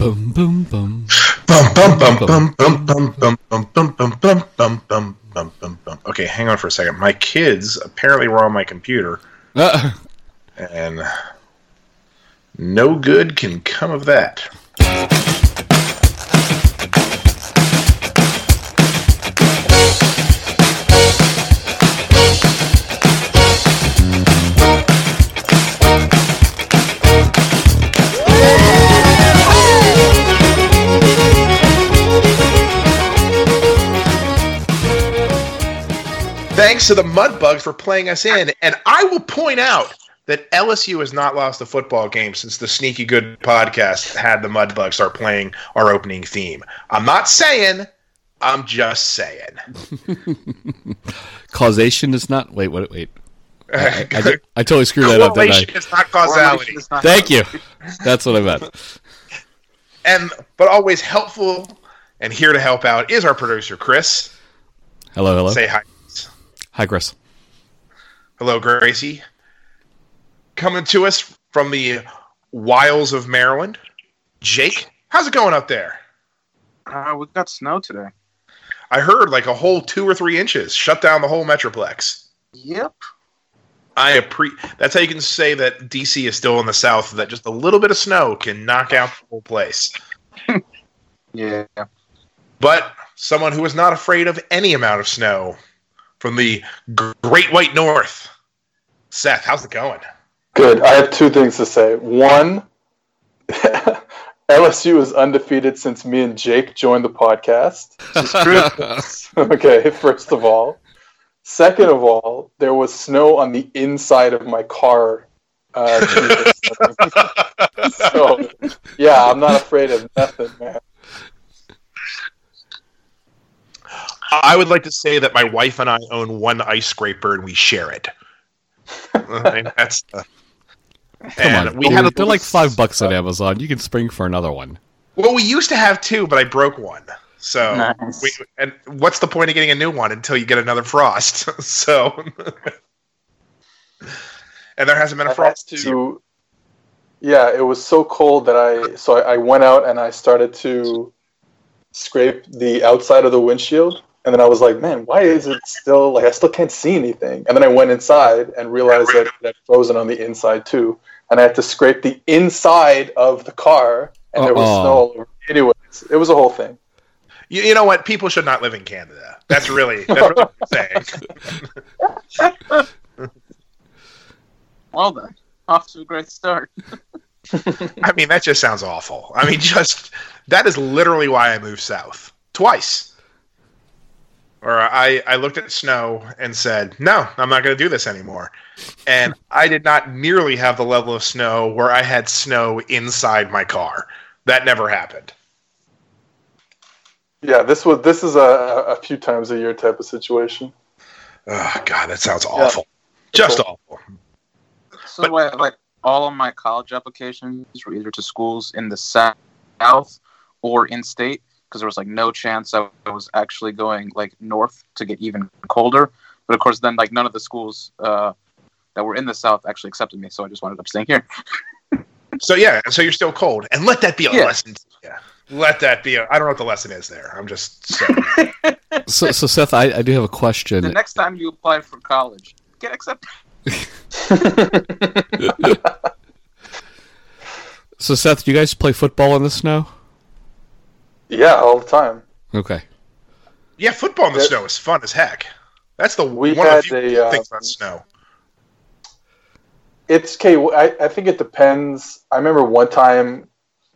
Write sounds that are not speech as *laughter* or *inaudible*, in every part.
Boom, boom, boom. Okay, hang on for a second. My kids apparently were on my computer. And no good can come of that. Thanks to the Mudbugs for playing us in. And I will point out that LSU has not lost a football game since the Sneaky Good podcast had the Mudbugs start playing our opening theme. I'm not saying, I'm just saying. *laughs* causation is not. Wait, wait, wait. *laughs* I, I, did- I totally screwed that up, didn't Correlation is not causality. Is not- Thank you. That's what I meant. *laughs* And but always helpful and here to help out is our producer Chris. Hello, hello. Say hi. Hi, Chris. Hello, Gracie. Coming to us from the wilds of Maryland, Jake. How's it going up there? Uh, we got snow today. I heard like a whole two or three inches shut down the whole metroplex. Yep. I appre- That's how you can say that DC is still in the south. That just a little bit of snow can knock out the whole place. *laughs* Yeah. But someone who is not afraid of any amount of snow from the Great White North, Seth. How's it going? Good. I have two things to say. One, *laughs* LSU is undefeated since me and Jake joined the podcast. *laughs* okay, first of all. Second of all, there was snow on the inside of my car. Uh, *laughs* so, yeah, I'm not afraid of nothing, man. I would like to say that my wife and I own one ice scraper and we share it. I mean, *laughs* that's the, Come and on. we They're, had a they're like five bucks on Amazon. You can spring for another one. Well, we used to have two, but I broke one. So, Nice. we, and what's the point of getting a new one until you get another frost? *laughs* so, and there hasn't been a I had frost this year. to, yeah, it was so cold that I so I, I went out and I started to scrape the outside of the windshield, and then I was like, man, why is it still like I still can't see anything? And then I went inside and realized that it had frozen on the inside too, and I had to scrape the inside of the car, and there was Uh-uh. snow all over. Anyways, it was a whole thing. You, you know what? People should not live in Canada. That's really that's really what I'm saying. *laughs* Well then, off to a great start. I mean, that just sounds awful. I mean, just that is literally why I moved south twice. Or I, I looked at snow and said, no, I'm not going to do this anymore. And I did not nearly have the level of snow where I had snow inside my car. That never happened. Yeah, this was this is a, a few times a year type of situation. Oh, God, that sounds awful. Just awful. So But- wait, like all of my college applications were either to schools in the sou- south or in state because there was like no chance I was actually going like north to get even colder. But of course, then like none of the schools uh, that were in the south actually accepted me, so I just wound up staying here. *laughs* So, yeah, so you're still cold. And let that be a Yeah. lesson. Yeah. Let that be a. I don't know what the lesson is there. I'm just saying. *laughs* So, so Seth, I, I do have a question. The next time you apply for college, get accepted. *laughs* So, Seth, do you guys play football in the snow? Yeah, all the time. Okay. Yeah, football in the Yeah. snow is fun as heck. That's the We one of the few a, uh, things about snow. It's okay. I, I think it depends. I remember one time,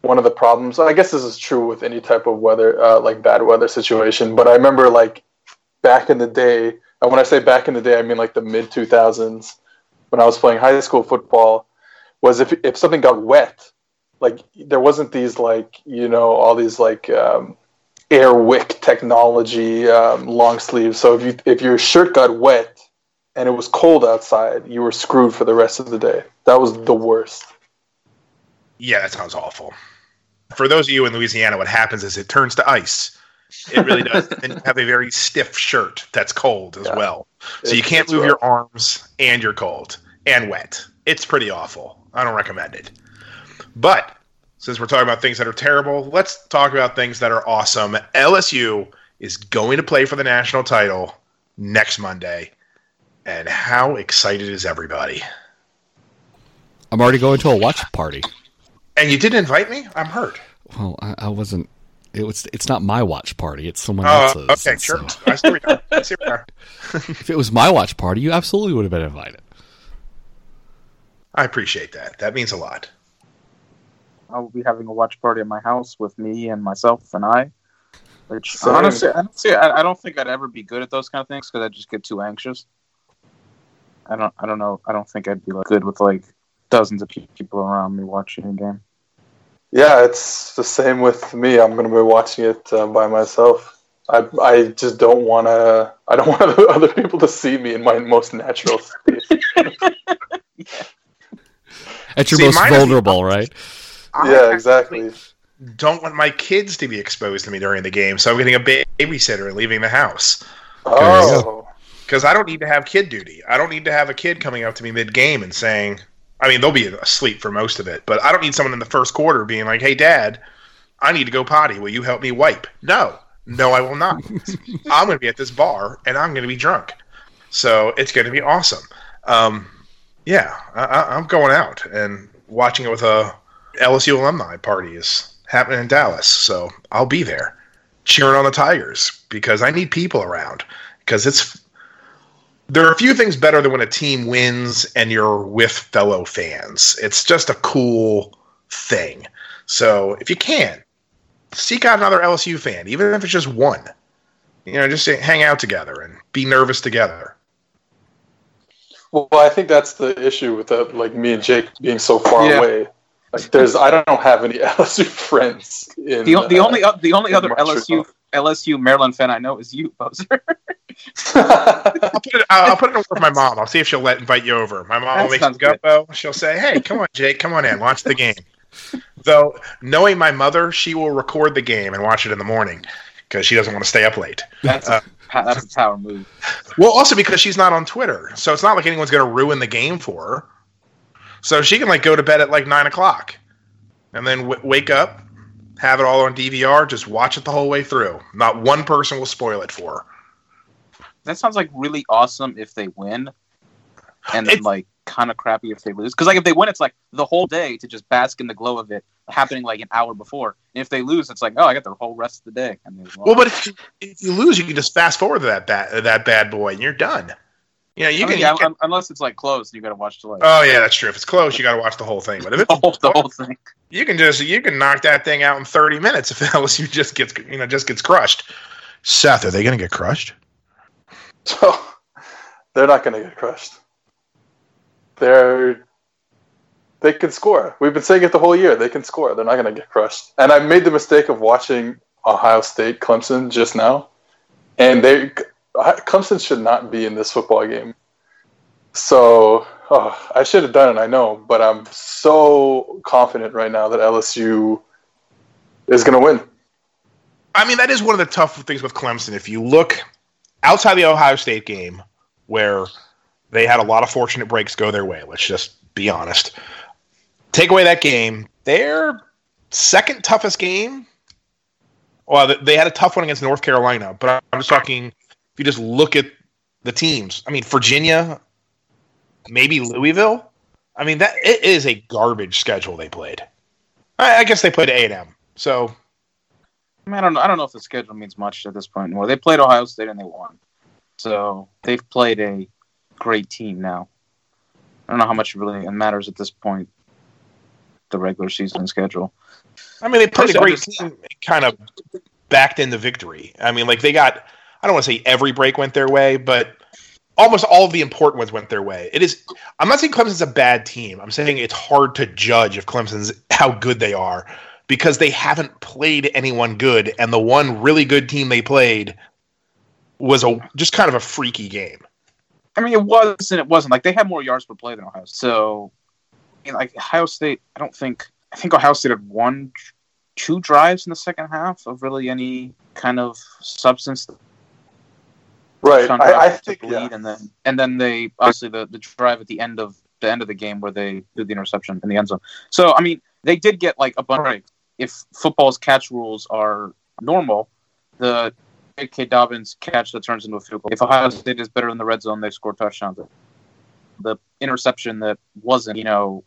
one of the problems. I guess this is true with any type of weather, uh, like bad weather situation. But I remember like back in the day. And when I say back in the day, I mean like the mid two thousands when I was playing high school football. Was if if something got wet, like there wasn't these like you know all these like um, air wick technology um, long sleeves. So if you if your shirt got wet and it was cold outside, you were screwed for the rest of the day. That was the worst. Yeah, that sounds awful. For those of you in Louisiana, what happens is it turns to ice. It really *laughs* does. and you have a very stiff shirt that's cold as Yeah. well. So you can't move rough. your arms and you're cold and wet. It's pretty awful. I don't recommend it. But since we're talking about things that are terrible, let's talk about things that are awesome. LSU is going to play for the national title next Monday. And how excited is everybody? I'm already going to a watch party. And you didn't invite me? I'm hurt. Well, I, I wasn't. It was. It's not my watch party. It's someone Oh, else's. okay, sure. so I see where we are. I see where we are. *laughs* if it was my watch party, you absolutely would have been invited. I appreciate that. That means a lot. I will be having a watch party at my house with me and myself and I. Which Same. honestly, honestly, I, I don't think I'd ever be good at those kind of things because I just get too anxious. I don't. I don't know. I don't think I'd be like good with like dozens of people around me watching a game. Yeah, it's the same with me. I'm going to be watching it uh, by myself. I I just don't want to. I don't *laughs* want other people to see me in my most natural state. *laughs* At your See, most vulnerable, is- vulnerable, *laughs* right? yeah, exactly. Don't want my kids to be exposed to me during the game, so I'm getting a babysitter and leaving the house Oh, because I don't need to have kid duty. I don't need to have a kid coming up to me mid game and saying, I mean, they'll be asleep for most of it, but I don't need someone in the first quarter being like, "Hey, Dad, I need to go potty. Will you help me wipe?" No, no, I will not. *laughs* I'm going to be at this bar and I'm going to be drunk, so it's going to be awesome. Um, yeah, I, I, I'm going out and watching it with a LSU alumni party is happening in Dallas, so I'll be there cheering on the Tigers because I need people around because it's there are a few things better than when a team wins and you're with fellow fans. It's just a cool thing. So if you can, seek out another LSU fan, even if it's just one. You know, just hang out together and be nervous together. well, I think that's the issue with that. Like me and Jake being so far Yeah. away. Like, there's I don't have any *laughs* LSU friends. In, The, o- the uh, only o- the only other Montreal. LSU LSU Maryland fan I know is you, Poser. *laughs* I'll put it. I'll, I'll put it over with my mom. I'll see if she'll let invite you over. My mom That will make sounds some gumbo. She'll say, "Hey, come on, Jake, come on in, watch the game." Though knowing my mother, she will record the game and watch it in the morning because she doesn't want to stay up late. That's Uh, a, that's a power move. Well, also because she's not on Twitter, so it's not like anyone's going to ruin the game for her. So she can like go to bed at like nine o'clock, and then w- wake up, have it all on DVR, just watch it the whole way through. Not one person will spoil it for her. That sounds like really awesome if they win, and then It's- like kind of crappy if they lose. Because like if they win, it's like the whole day to just bask in the glow of it happening like an hour before. And if they lose, it's like oh, I got the whole rest of the day. Well, but if you, if you lose, you can just fast forward to that bad that bad boy, and you're done. You know, you I can. mean, yeah, you can- un- unless it's like close, you got to watch the like oh yeah, that's true. If it's close, you got to watch the whole thing. But if it's *laughs* the whole the whole thing. you can just you can knock that thing out in 30 minutes if *laughs* LSU just gets you know just gets crushed. Seth, are they going to get crushed? *laughs* So they're not going to get crushed. They're they can score. We've been saying it the whole year. They can score. They're not going to get crushed. And I made the mistake of watching Ohio State Clemson just now, and they Clemson should not be in this football game. So oh, I should have done it. I know, but I'm so confident right now that LSU is going to win. I mean, that is one of the tough things with Clemson. If you look outside the Ohio State game, where they had a lot of fortunate breaks go their way, let's just be honest. Take away that game, their second toughest game. Well, they had a tough one against North Carolina, but I'm just talking. If you just look at the teams, I mean, Virginia, maybe Louisville. I mean, that it is a garbage schedule they played. I, I guess they played A and M, so I mean, I don't know. I don't know if the schedule means much at this point anymore. They played Ohio State and they won, so they've played a great team now. I don't know how much it really matters at this point. The regular season schedule. I mean, they played a great team, and kind of backed into victory. I mean, like they got. I don't want to say every break went their way, but almost all of the important ones went their way. It is. I'm not saying Clemson's a bad team. I'm saying it's hard to judge if Clemson's how good they are because they haven't played anyone good, and the one really good team they played was a just kind of a freaky game. I mean, it was and it wasn't. Like they had more yards per play than Ohio. State. So, like Ohio State, I don't think. I think Ohio State had one, two drives in the second half of really any kind of substance. Right. I, I think lead, yeah. and then and then they obviously the, the drive at the end of the end of the game where they do the interception in the end zone. So I mean, they did get like a bunch. Of, if football's catch rules are normal, the J.K. Dobbins catch that turns into a field goal. If Ohio State is better in the red zone, they score touchdowns. The interception that wasn't, you know,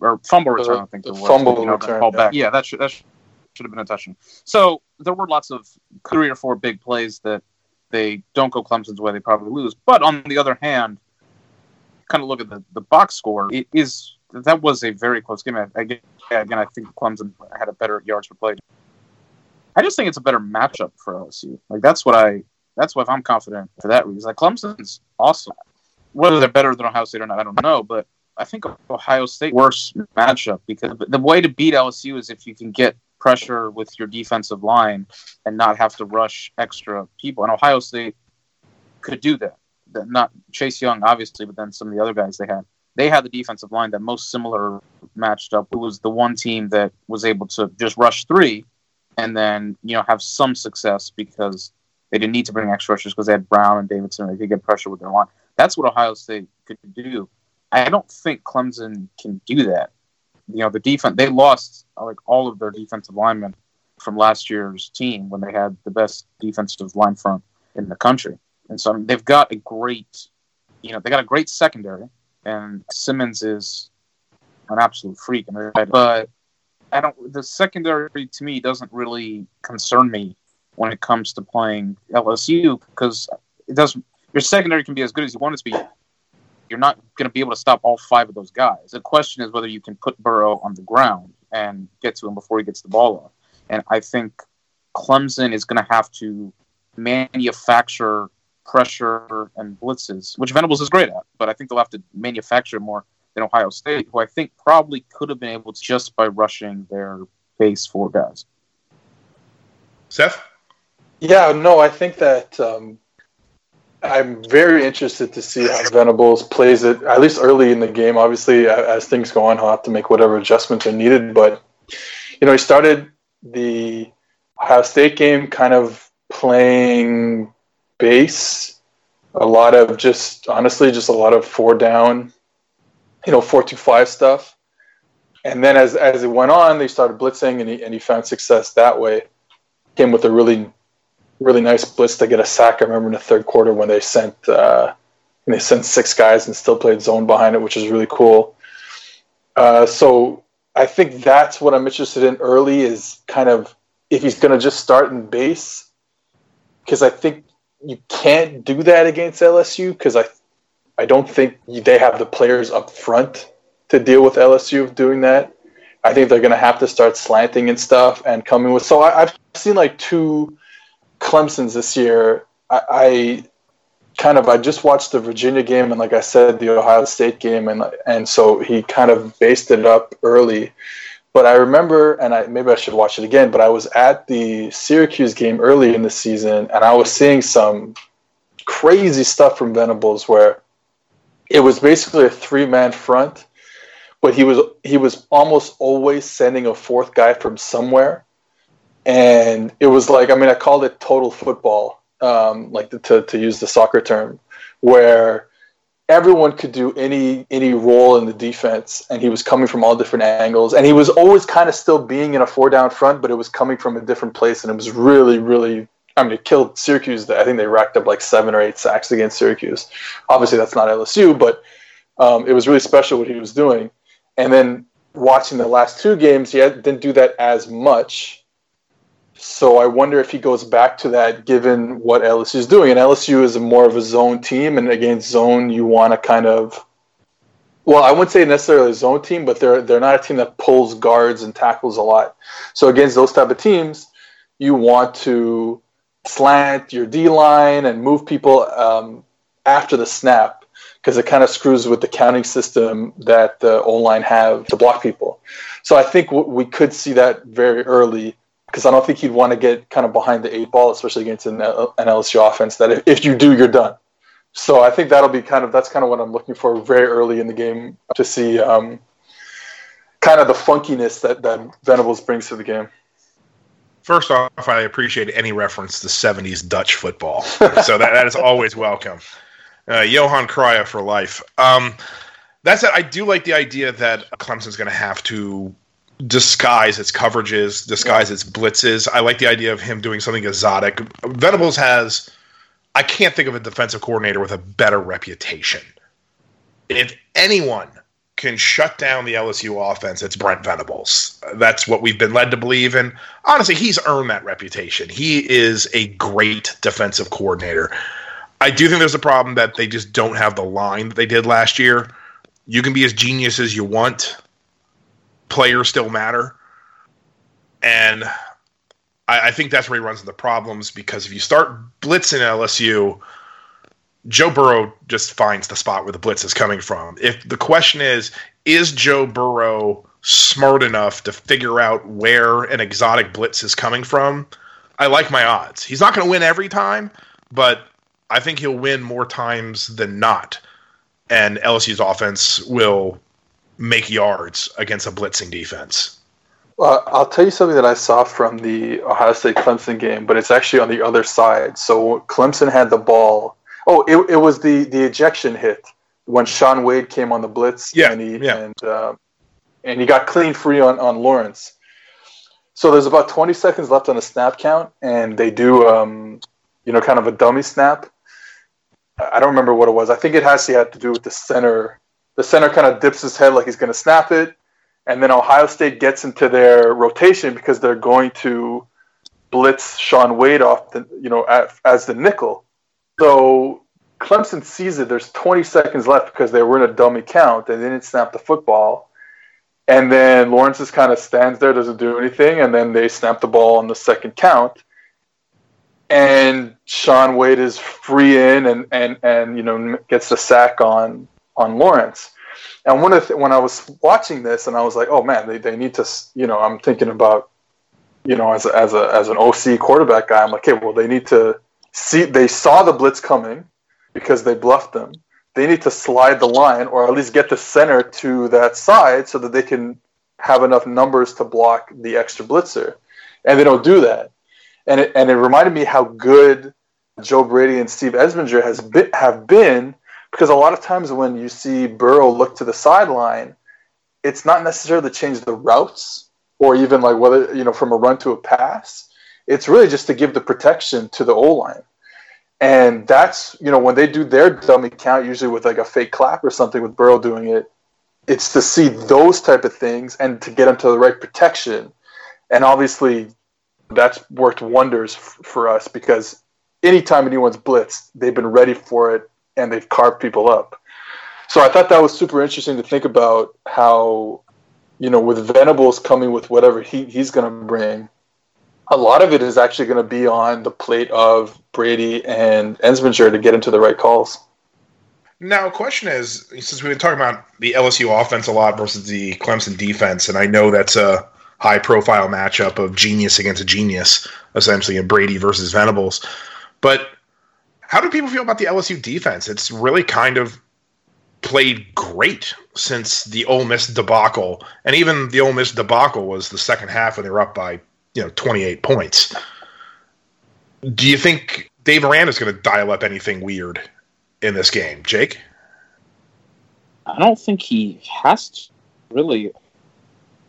or fumble return, I think the was. Fumble you know, return. Yeah. back. Yeah, that should, that should have been a touchdown. So there were lots of three or four big plays that they don't go Clemson's way, they probably lose. But on the other hand, kind of look at the, the box score. It is that was a very close game. Again, again, I think Clemson had a better yards per play. I just think it's a better matchup for LSU. Like that's what I. That's why I'm confident for that reason. Like Clemson's awesome. Whether they're better than Ohio State or not, I don't know. But I think Ohio State worse matchup because the way to beat LSU is if you can get pressure with your defensive line and not have to rush extra people. And Ohio State could do that. Not Chase Young, obviously, but then some of the other guys they had. They had the defensive line that most similar matched up. It was the one team that was able to just rush three and then, you know, have some success because they didn't need to bring extra rushers because they had Brown and Davidson. They could get pressure with their line. That's what Ohio State could do. I don't think Clemson can do that you know the defense they lost like all of their defensive linemen from last year's team when they had the best defensive line front in the country. And so I mean, they've got a great, you know, they got a great secondary, and Simmons is an absolute freak. But I don't. The secondary to me doesn't really concern me when it comes to playing LSU because it doesn't. Your secondary can be as good as you want it to be you're not going to be able to stop all five of those guys. The question is whether you can put Burrow on the ground and get to him before he gets the ball off. And I think Clemson is going to have to manufacture pressure and blitzes, which Venables is great at, but I think they'll have to manufacture more than Ohio State, who I think probably could have been able to just by rushing their base four guys. Seth? Yeah, no, I think that um, I'm very interested to see how Venables plays it, at least early in the game. Obviously, as things go on, he'll have to make whatever adjustments are needed. But, you know, he started the Ohio State game kind of playing base, a lot of just, honestly, just a lot of four down, you know, four to five stuff. And then as, as it went on, they started blitzing and he, and he found success that way. Came with a really really nice blitz to get a sack. I remember in the third quarter when they sent uh, they sent six guys and still played zone behind it, which is really cool. Uh, so I think that's what I'm interested in early is kind of if he's going to just start in base, because I think you can't do that against LSU because I I don't think they have the players up front to deal with LSU of doing that. I think they're going to have to start slanting and stuff and coming with. So I, I've seen like two Clemson's this year, I, I, kind of I just watched the Virginia game and like I said the Ohio State game and and so he kind of based it up early. But I remember, and I maybe I should watch it again. But I was at the Syracuse game early in the season, and I was seeing some crazy stuff from Venables where it was basically a three man front, but he was he was almost always sending a fourth guy from somewhere and it was like I mean I called it total football, um, like the, to to use the soccer term, where everyone could do any any role in the defense, and he was coming from all different angles, and he was always kind of still being in a four down front, but it was coming from a different place, and it was really really. I mean, it killed Syracuse. I think they racked up like seven or eight sacks against Syracuse. Obviously, that's not LSU, but um, it was really special what he was doing. And then watching the last two games, he had, didn't do that as much so I wonder if he goes back to that given what LSU is doing. And LSU is more of a zone team, and against zone, you want to kind of well, I wouldn't say necessarily a zone team, but they're they're not a team that pulls guards and tackles a lot. So against those type of teams, you want to slant your D line and move people um, after the snap because it kind of screws with the counting system that the O line have to block people. So I think w- we could see that very early because I don't think he'd want to get kind of behind the eight ball, especially against an, an LSU offense. That if, if you do, you're done. So I think that'll be kind of that's kind of what I'm looking for very early in the game to see um, kind of the funkiness that that Venables brings to the game. First off, I appreciate any reference to 70s Dutch football. *laughs* so that, that is always welcome. Uh, Johan Cruyff for life. Um, that said, I do like the idea that Clemson's going to have to disguise its coverages, disguise its blitzes. I like the idea of him doing something exotic. Venables has, I can't think of a defensive coordinator with a better reputation. If anyone can shut down the LSU offense, it's Brent Venables. That's what we've been led to believe. And honestly, he's earned that reputation. He is a great defensive coordinator. I do think there's a problem that they just don't have the line that they did last year. You can be as genius as you want, players still matter. And I, I think that's where he runs into problems because if you start blitzing LSU, Joe Burrow just finds the spot where the blitz is coming from. If the question is, is Joe Burrow smart enough to figure out where an exotic blitz is coming from? I like my odds. He's not going to win every time, but I think he'll win more times than not. And LSU's offense will make yards against a blitzing defense. Well, I'll tell you something that I saw from the Ohio State Clemson game, but it's actually on the other side. So Clemson had the ball Oh, it, it was the the ejection hit when Shaun Wade came on the blitz. Yeah, and he, yeah. and uh, and he got clean free on on Lawrence. So there's about 20 seconds left on the snap count, and they do um, you know kind of a dummy snap. I don't remember what it was. I think it has to have to do with the center. The center kind of dips his head like he's going to snap it, and then Ohio State gets into their rotation because they're going to blitz Shaun Wade off the you know as the nickel. So Clemson sees it. There's 20 seconds left because they were in a dummy count and they didn't snap the football. And then Lawrence just kind of stands there, doesn't do anything, and then they snap the ball on the second count. And Shaun Wade is free in and, and, and you know gets the sack on on Lawrence. And one of the, when I was watching this, and I was like, oh man, they, they need to you know I'm thinking about you know as a, as a as an OC quarterback guy, I'm like, okay, well they need to see they saw the blitz coming because they bluffed them. They need to slide the line or at least get the center to that side so that they can have enough numbers to block the extra blitzer. And they don't do that. And it, and it reminded me how good Joe Brady and Steve Ensminger has been, have been because a lot of times when you see Burrow look to the sideline, it's not necessarily to change the routes or even like whether, you know, from a run to a pass it's really just to give the protection to the O line. And that's, you know, when they do their dummy count, usually with like a fake clap or something with Burrow doing it, it's to see those type of things and to get them to the right protection. And obviously, that's worked wonders f- for us because anytime anyone's blitzed, they've been ready for it and they've carved people up. So I thought that was super interesting to think about how, you know, with Venables coming with whatever he, he's going to bring, a lot of it is actually going to be on the plate of Brady and Ensminger to get into the right calls. Now, question is, since we've been talking about the LSU offense a lot versus the Clemson defense, and I know that's a high-profile matchup of genius against a genius, essentially, in Brady versus Venables. But how do people feel about the LSU defense? It's really kind of played great since the Ole Miss debacle, and even the Ole Miss debacle was the second half when they were up by you know 28 points. Do you think Dave Aranda is going to dial up anything weird in this game, Jake? I don't think he has to really. You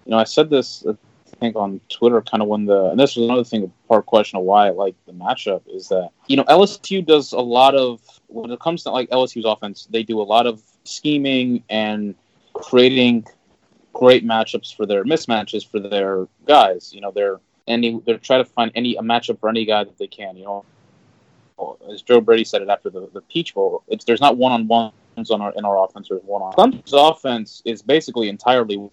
know, I said this I think on Twitter, kind of when the and this was another thing, part question of why I like the matchup is that you know LSU does a lot of when it comes to like LSU's offense, they do a lot of scheming and creating great matchups for their mismatches for their guys. You know, they're any they're trying to find any a matchup for any guy that they can. You know, as Joe Brady said it after the, the Peach Bowl, it's there's not one on ones on our in our offense. There's one on. Clemson's offense is basically entirely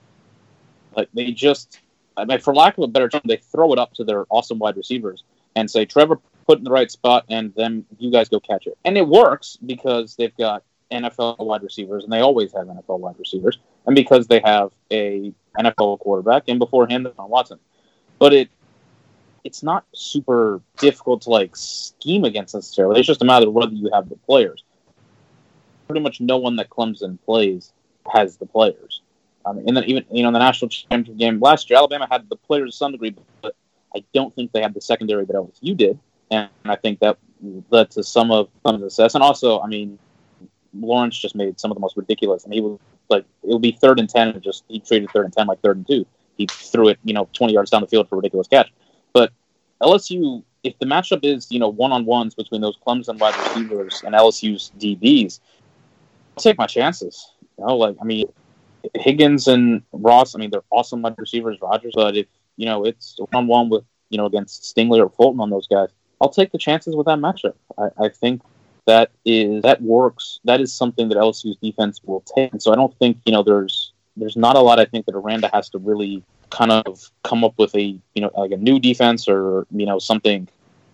like they just, I mean, for lack of a better term, they throw it up to their awesome wide receivers and say, Trevor, put in the right spot, and then you guys go catch it. And it works because they've got NFL wide receivers, and they always have NFL wide receivers, and because they have a NFL quarterback, and before him, Deshaun Watson. But it it's not super difficult to like scheme against necessarily. It's just a matter of whether you have the players. Pretty much no one that Clemson plays has the players. I mean, and then even you know in the national championship game last year, Alabama had the players to some degree, but I don't think they had the secondary that LSU did, and I think that led to some of some of the success. And also, I mean, Lawrence just made some of the most ridiculous. I mean, he was like it would be third and ten, and just he treated third and ten like third and two. He threw it, you know, twenty yards down the field for a ridiculous catch. But LSU, if the matchup is you know one on ones between those Clemson wide receivers and LSU's DBs, I'll take my chances. You know, like I mean, Higgins and Ross. I mean, they're awesome wide receivers, Rogers, But if you know it's one on one with you know against Stingley or Fulton on those guys, I'll take the chances with that matchup. I, I think that is that works. That is something that LSU's defense will take. And so I don't think you know there's there's not a lot. I think that Aranda has to really kind of come up with a you know like a new defense or you know something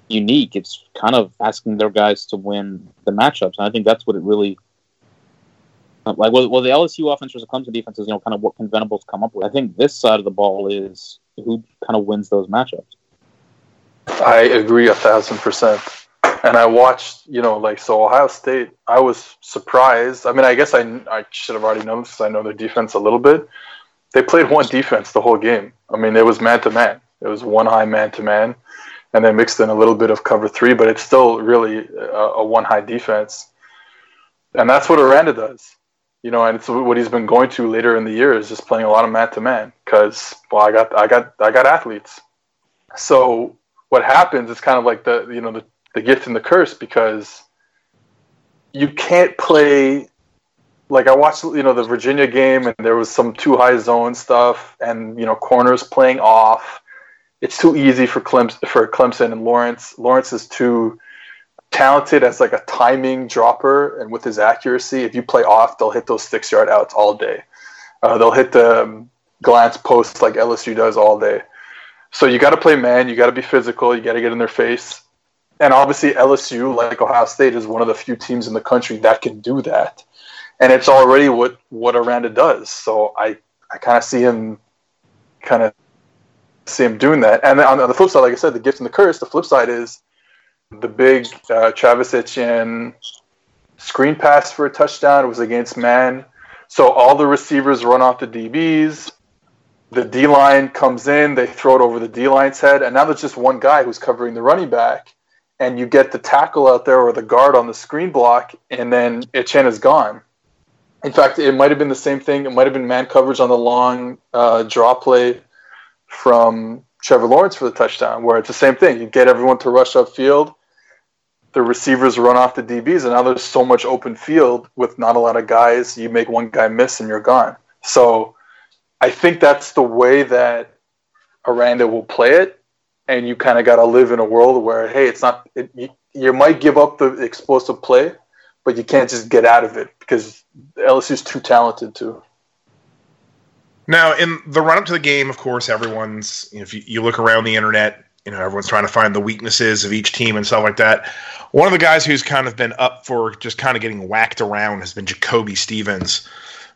unique. It's kind of asking their guys to win the matchups, and I think that's what it really Uh, like. Well, well the LSU offense versus Clemson defense is you know kind of what can Venables come up with. I think this side of the ball is who kind of wins those matchups. I agree a thousand percent and I watched, you know, like so Ohio State. I was surprised. I mean, I guess I I should have already known because I know their defense a little bit. They played one defense the whole game. I mean, it was man to man. It was one high man to man, and they mixed in a little bit of cover three, but it's still really a, a one high defense. And that's what Aranda does, you know, and it's what he's been going to later in the year is just playing a lot of man to man because well, I got I got I got athletes. So what happens is kind of like the you know the the gift and the curse because you can't play like I watched you know the Virginia game and there was some two high zone stuff and you know corners playing off. It's too easy for Clemson for Clemson and Lawrence. Lawrence is too talented as like a timing dropper and with his accuracy. If you play off, they'll hit those six yard outs all day. Uh, they'll hit the um, glance posts like LSU does all day. So you got to play man. You got to be physical. You got to get in their face and obviously LSU, like Ohio State, is one of the few teams in the country that can do that, and it's already what what Aranda does. So I I kind of see him kind of see him doing that. And on the flip side, like I said, the gift and the curse. The flip side is the big uh, Travis Etienne screen pass for a touchdown. It was against man. So all the receivers run off the DBs. The D line comes in, they throw it over the D line's head, and now there's just one guy who's covering the running back and you get the tackle out there or the guard on the screen block, and then Etienne is gone. In fact, it might have been the same thing. It might have been man coverage on the long uh, draw play from Trevor Lawrence for the touchdown, where it's the same thing. You get everyone to rush upfield, the receivers run off the DBs, and now there's so much open field with not a lot of guys. You make one guy miss, and you're gone. So I think that's the way that Aranda will play it and you kind of got to live in a world where hey, it's not it, you, you might give up the explosive play, but you can't just get out of it because LSU's too talented to. Now, in the run up to the game, of course, everyone's if you, you look around the internet, you know everyone's trying to find the weaknesses of each team and stuff like that. One of the guys who's kind of been up for just kind of getting whacked around has been Jacoby Stevens,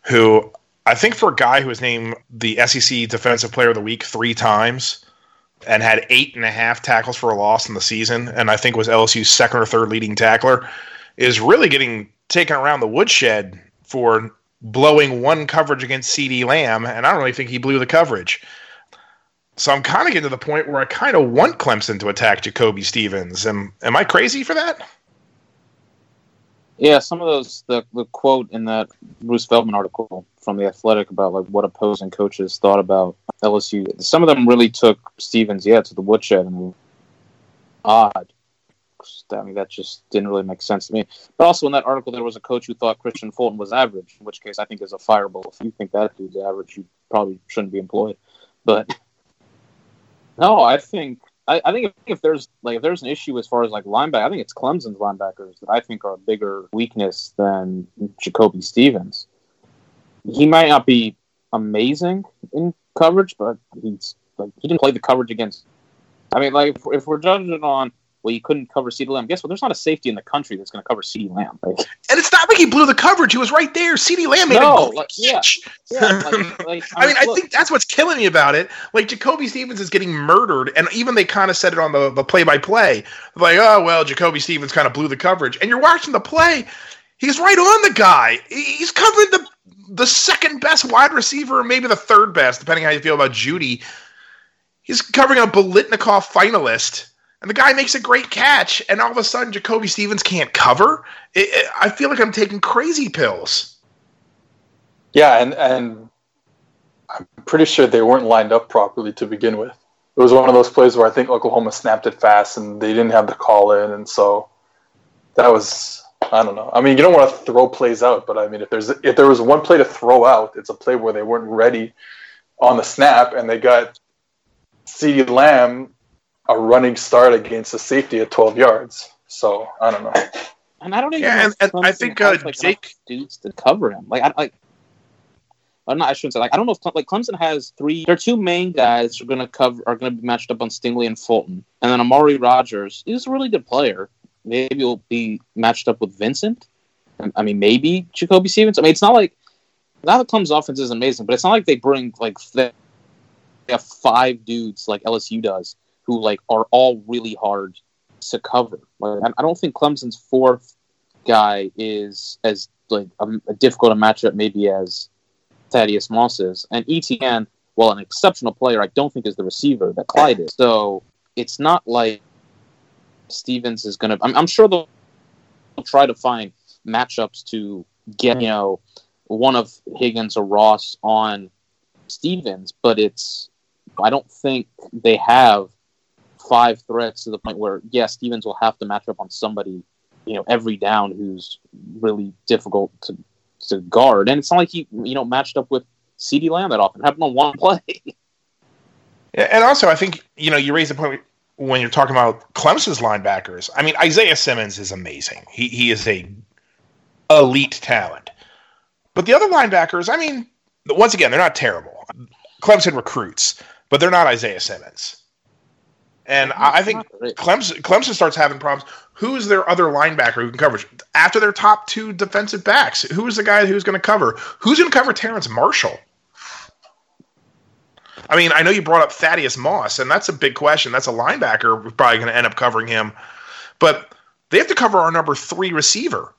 who I think for a guy who was named the SEC Defensive Player of the Week three times, and had eight and a half tackles for a loss in the season, and I think was LSU's second or third leading tackler, is really getting taken around the woodshed for blowing one coverage against CeeDee Lamb, and I don't really think he blew the coverage. So I'm kind of getting to the point where I kind of want Clemson to attack Jacoby Stevens. Am am I crazy for that? Yeah, some of those the the quote in that Bruce Feldman article from the Athletic about like what opposing coaches thought about LSU. Some of them really took Stevens, yeah, to the woodshed and odd. I mean, that just didn't really make sense to me. But also in that article, there was a coach who thought Kristian Fulton was average, in which case I think is a fireball. If you think that dude's average, you probably shouldn't be employed. But no, I think I, I, think if, there's like if there's an issue as far as like linebacker, I think it's Clemson's linebackers that I think are a bigger weakness than Jacoby Stevens. He might not be amazing in coverage, but he's like he didn't play the coverage against. I mean, like if, if we're judging on well, you couldn't cover CeeDee Lamb. Guess what? There's not a safety in the country that's going to cover CeeDee Lamb. Like, and it's not like he blew the coverage; he was right there. CeeDee Lamb made no, a like, yeah, yeah. Like, *laughs* like, I mean, I think that's what's killing me about it. Like Jacoby Stevens is getting murdered, and even they kind of said it on the the play by play, like, oh well, Jacoby Stevens kind of blew the coverage, and you're watching the play. He's right on the guy. He's covering the the second best wide receiver, or maybe the third best, depending how you feel about Jeudy. He's covering a Biletnikoff finalist, and the guy makes a great catch, and all of a sudden Jacoby Stevens can't cover. It, it, I feel like I'm taking crazy pills. Yeah, and and I'm pretty sure they weren't lined up properly to begin with. It was one of those plays where I think Oklahoma snapped it fast, and they didn't have the call in, and so that was I don't know. I mean, you don't want to throw plays out, but I mean, if there's if there was one play to throw out, it's a play where they weren't ready on the snap, and they got CeeDee Lamb a running start against a safety at 12 yards. So I don't know. and I don't even. Yeah, know and- and I Clemson think, uh, has, like, Jake- enough dudes to cover him. Like I like. I'm not. I shouldn't say like I don't know if Cle- like Clemson has three. Their two main guys are going to cover are going to be matched up on Stingley and Fulton, and then Amari Rogers is a really good player. Maybe he'll be matched up with Vincent. I mean, maybe Jacoby Stevens. I mean, it's not like not that Clemson's offense is amazing, but it's not like they bring like they they have five dudes like LSU does who like are all really hard to cover. Like I- don't think Clemson's fourth guy is as like a, a difficult a matchup maybe as Thaddeus Moss is, and Etienne, while an exceptional player, I don't think is the receiver that Clyde is. So it's not like Stevens is going to. I'm, I'm sure they'll, they'll try to find matchups to get mm. you know one of Higgins or Ross on Stevens, but it's I don't think they have five threats to the point where yeah, Stevens will have to match up on somebody, you know, every down who's really difficult to to guard. And it's not like he you know matched up with CeeDee Lamb that often. Happened on one *laughs* play. And also, I think you know you raise the point when you're talking about Clemson's linebackers. I mean, Isaiah Simmons is amazing. He he is a elite talent. But the other linebackers, I mean, once again, they're not terrible. Clemson recruits, but they're not Isaiah Simmons. And I think Clemson, Clemson starts having problems. Who is their other linebacker who can cover after their top two defensive backs? Who is the guy who's going to cover? Who's going to cover Terrace Marshall? I mean, I know you brought up Thaddeus Moss, and that's a big question. That's a linebacker. We're probably going to end up covering him, but they have to cover our number three receiver,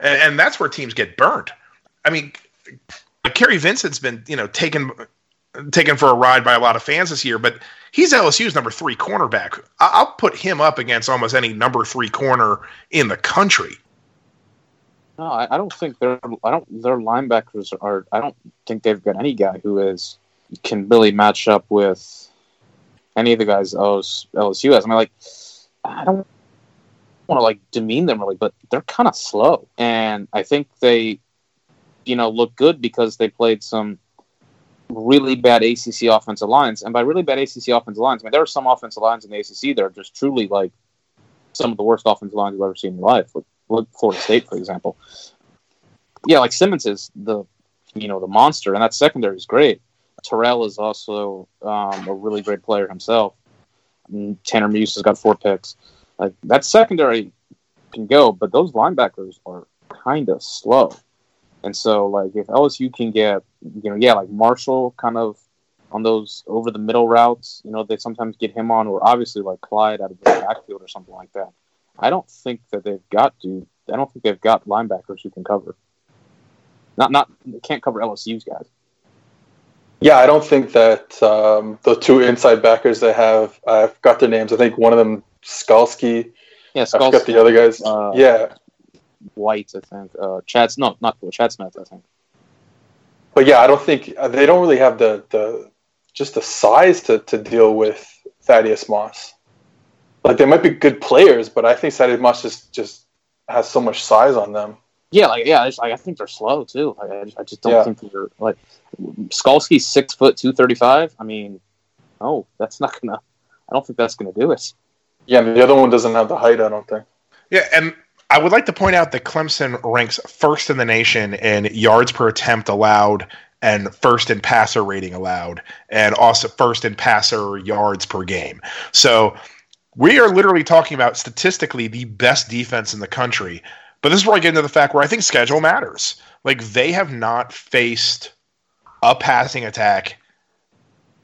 and, and that's where teams get burnt. I mean, Kary Vincent's been you know taken taken for a ride by a lot of fans this year, but he's LSU's number three cornerback. I- I'll put him up against almost any number three corner in the country. No, I, I don't think their I don't their linebackers are. I don't think they've got any guy who is can really match up with any of the guys LS, LSU has. I mean, like I don't want to like demean them really, but they're kind of slow, and I think they, you know, look good because they played some really bad ACC offensive lines, and by really bad ACC offensive lines, I mean there are some offensive lines in the ACC that are just truly like some of the worst offensive lines you've ever seen in your life. Look Florida State, for example. Yeah, like Simmons is the you know the monster, and that secondary is great. Terrell is also um, a really great player himself. And Tanner Muse has got four picks. Like that secondary can go, but those linebackers are kind of slow. And so, like, if LSU can get, you know, yeah, like Marshall kind of on those over the middle routes, you know, they sometimes get him on, or obviously like Clyde out of the backfield or something like that. I don't think that they've got dude. I don't think they've got linebackers who can cover. Not not they can't cover LSU's guys. Yeah, I don't think that um, the two inside backers they have, I've got their names. I think one of them, Skalski. Yeah, I Skulls, forgot the other guys. uh, yeah, White, I think. Uh, Chad's no, not Chad Smith, I think. but yeah, I don't think uh, they don't really have the the just the size to, to deal with Thaddeus Moss. Like they might be good players, but I think Thaddeus Moss just just has so much size on them. Yeah, like yeah, I, just, like, I think they're slow too. Like, I, just, I just don't Yeah. think they're like Skalski's six foot two thirty five. I mean, oh, that's not gonna. I don't think that's gonna do it. Yeah, and the other one doesn't have the height. I don't think. Yeah, and I would like to point out that Clemson ranks first in the nation in yards per attempt allowed and first in passer rating allowed and also first in passer yards per game. So we are literally talking about statistically the best defense in the country. But this is where I get into the fact where I think schedule matters. Like they have not faced a passing attack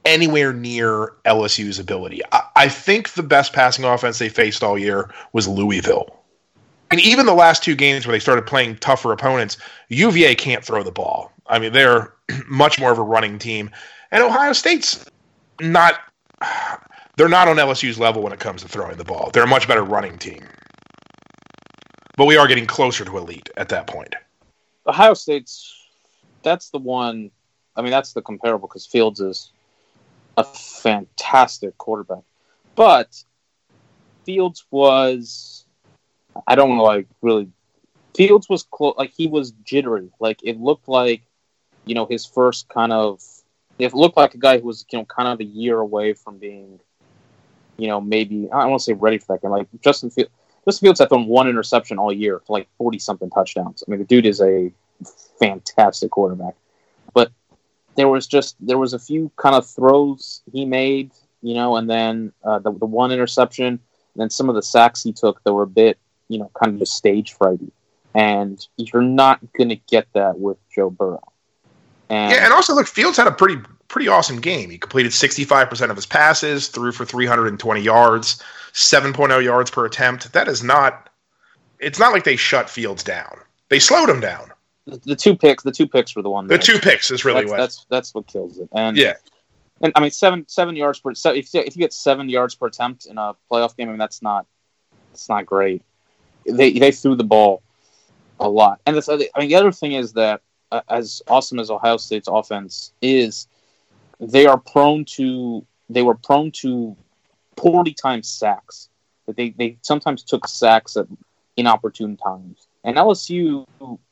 anywhere near LSU's ability. I, I think the best passing offense they faced all year was Louisville. And even the last two games where they started playing tougher opponents, UVA can't throw the ball. I mean, they're *clears throat* much more of a running team. And Ohio State's not they're not on LSU's level when it comes to throwing the ball. They're a much better running team. But we are getting closer to elite at that point. Ohio State's that's the one. I mean, that's the comparable because Fields is a fantastic quarterback, but Fields was. I don't know, like really. Fields was close. Like he was jittery. Like it looked like, you know, his first kind of. It looked like a guy who was, you know, kind of a year away from being, you know, maybe I don't want to say ready for that game. Like Justin Fields. Justin Fields had thrown one interception all year for like forty something touchdowns. I mean, the dude is a fantastic quarterback. But there was just there was a few kind of throws he made, you know, and then uh, the, the one interception, and then some of the sacks he took that were a bit, you know, kind of just stage frighty. And you're not going to get that with Joe Burrow. And, yeah, and also look, Fields had a pretty pretty awesome game. He completed 65% of his passes, threw for 320 yards, 7.0 yards per attempt. That is not it's not like they shut Fields down. They slowed him down the, the, two picks, the two picks were the one. The two picks is really that's, what that's that's what kills it. And yeah, and I mean seven seven yards per if you, if you get seven yards per attempt in a playoff game, I mean that's not it's not great. They they threw the ball a lot, and this, I mean the other thing is that uh, as awesome as Ohio State's offense is, they are prone to they were prone to forty times sacks. That they they sometimes took sacks at inopportune times and LSU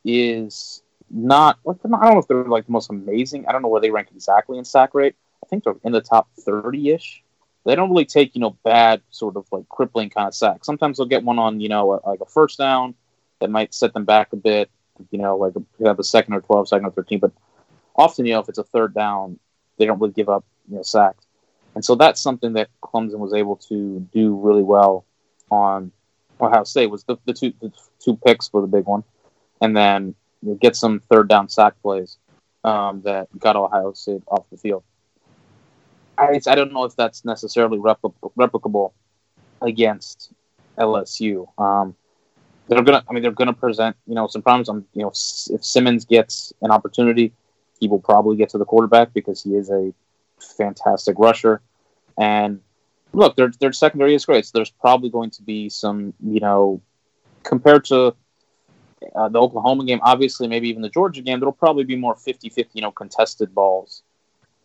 is not, like I don't know if they're like the most amazing. I don't know where they rank exactly in sack rate. I think they're in the top 30 ish. They don't really take, you know, bad sort of like crippling kind of sacks. Sometimes they'll get one on, you know, a, like a first down that might set them back a bit, you know, like have a second or 12, second or 13. But often, you know, if it's a third down, they don't really give up, you know, sacks. And so that's something that Clemson was able to do really well on Ohio State was the, the two the two picks for the big one, and then you get some third down sack plays um, that got Ohio State off the field. I, I don't know if that's necessarily repli- replicable against LSU. Um, they're gonna, I mean, they're gonna present, you know, some problems. On, you know, if Simmons gets an opportunity, he will probably get to the quarterback because he is a fantastic rusher, and look, their their secondary is great. So there's probably going to be some, you know, compared to uh, the Oklahoma game, obviously, maybe even the Georgia game, there'll probably be more 50-50, you know, contested balls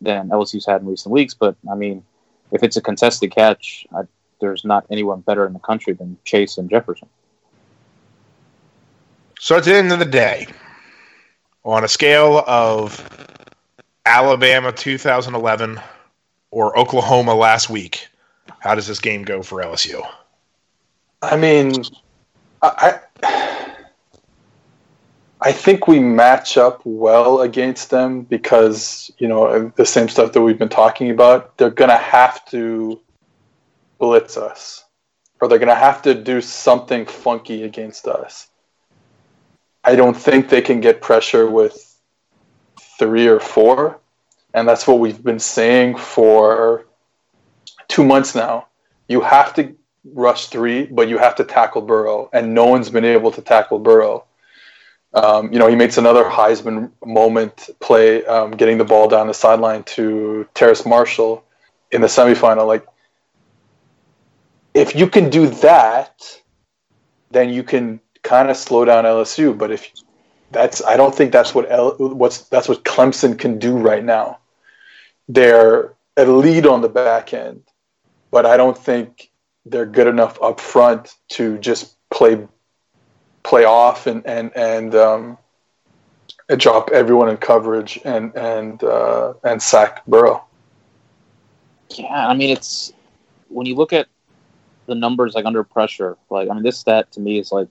than LSU's had in recent weeks. But I mean, if it's a contested catch, I, there's not anyone better in the country than Chase and Jefferson. So at the end of the day, on a scale of Alabama 2011 or Oklahoma last week, how does this game go for LSU? I mean, I I think we match up well against them because you know the same stuff that we've been talking about. They're gonna have to blitz us, or they're gonna have to do something funky against us. I don't think they can get pressure with three or four, and that's what we've been saying for two months now. You have to rush three, but you have to tackle Burrow, and no one's been able to tackle Burrow. Um, you know, he makes another Heisman moment play, um, getting the ball down the sideline to Terrace Marshall in the semifinal. Like, if you can do that, then you can kind of slow down LSU. But if that's, I don't think that's what L, what's that's what Clemson can do right now. They're a lead on the back end but I don't think they're good enough up front to just play play off and and and, um, drop everyone in coverage and and uh, and sack Burrow. Yeah, I mean it's when you look at the numbers like under pressure, like I mean this stat to me is like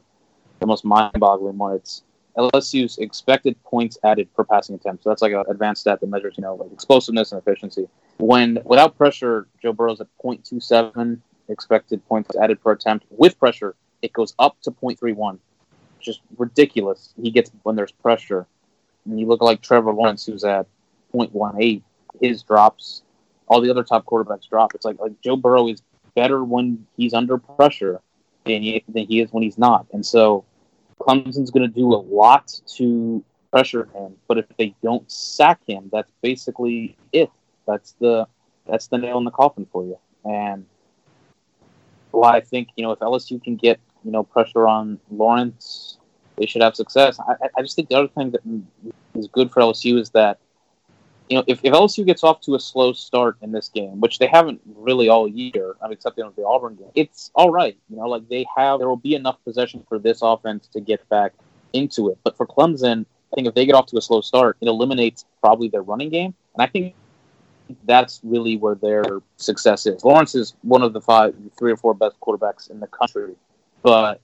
the most mind-boggling one. It's LSU's expected points added per passing attempt. So that's like an advanced stat that measures, you know, like explosiveness and efficiency. When without pressure, Joe Burrow's at 0.27 expected points added per attempt with pressure, it goes up to 0.31. Just ridiculous. He gets when there's pressure. And you look like Trevor Lawrence, who's at 0.18, his drops. All the other top quarterbacks drop. It's like like Joe Burrow is better when he's under pressure than he, than he is when he's not. And so Clemson's going to do a lot to pressure him. But if they don't sack him, that's basically it. That's the that's the nail in the coffin for you. And well, I think you know if LSU can get you know pressure on Lawrence, they should have success. I, I just think the other thing that is good for LSU is that you know if, if LSU gets off to a slow start in this game, which they haven't really all year, I mean, except in the Auburn game, it's all right. You know, like they have there will be enough possession for this offense to get back into it. But for Clemson, I think if they get off to a slow start, it eliminates probably their running game, and I think that's really where their success is. Lawrence is one of the five, three or four best quarterbacks in the country, but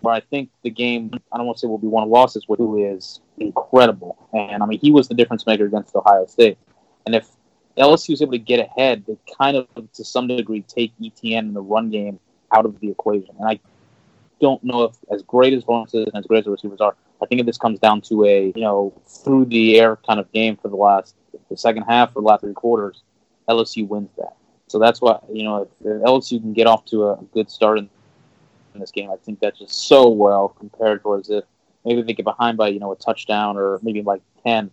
where I think the game, I don't want to say will be one of losses, with who is incredible. And I mean, he was the difference maker against Ohio State. And if LSU was able to get ahead, they kind of, to some degree, take Etienne in the run game out of the equation. And I don't know if, as great as Lawrence is and as great as the receivers are, I think if this comes down to a, you know, through the air kind of game for the last the second half or the last three quarters, LSU wins that. So that's why you know if LSU can get off to a good start in, in this game, I think that's just so well compared to as if maybe they get behind by you know a touchdown or maybe like ten.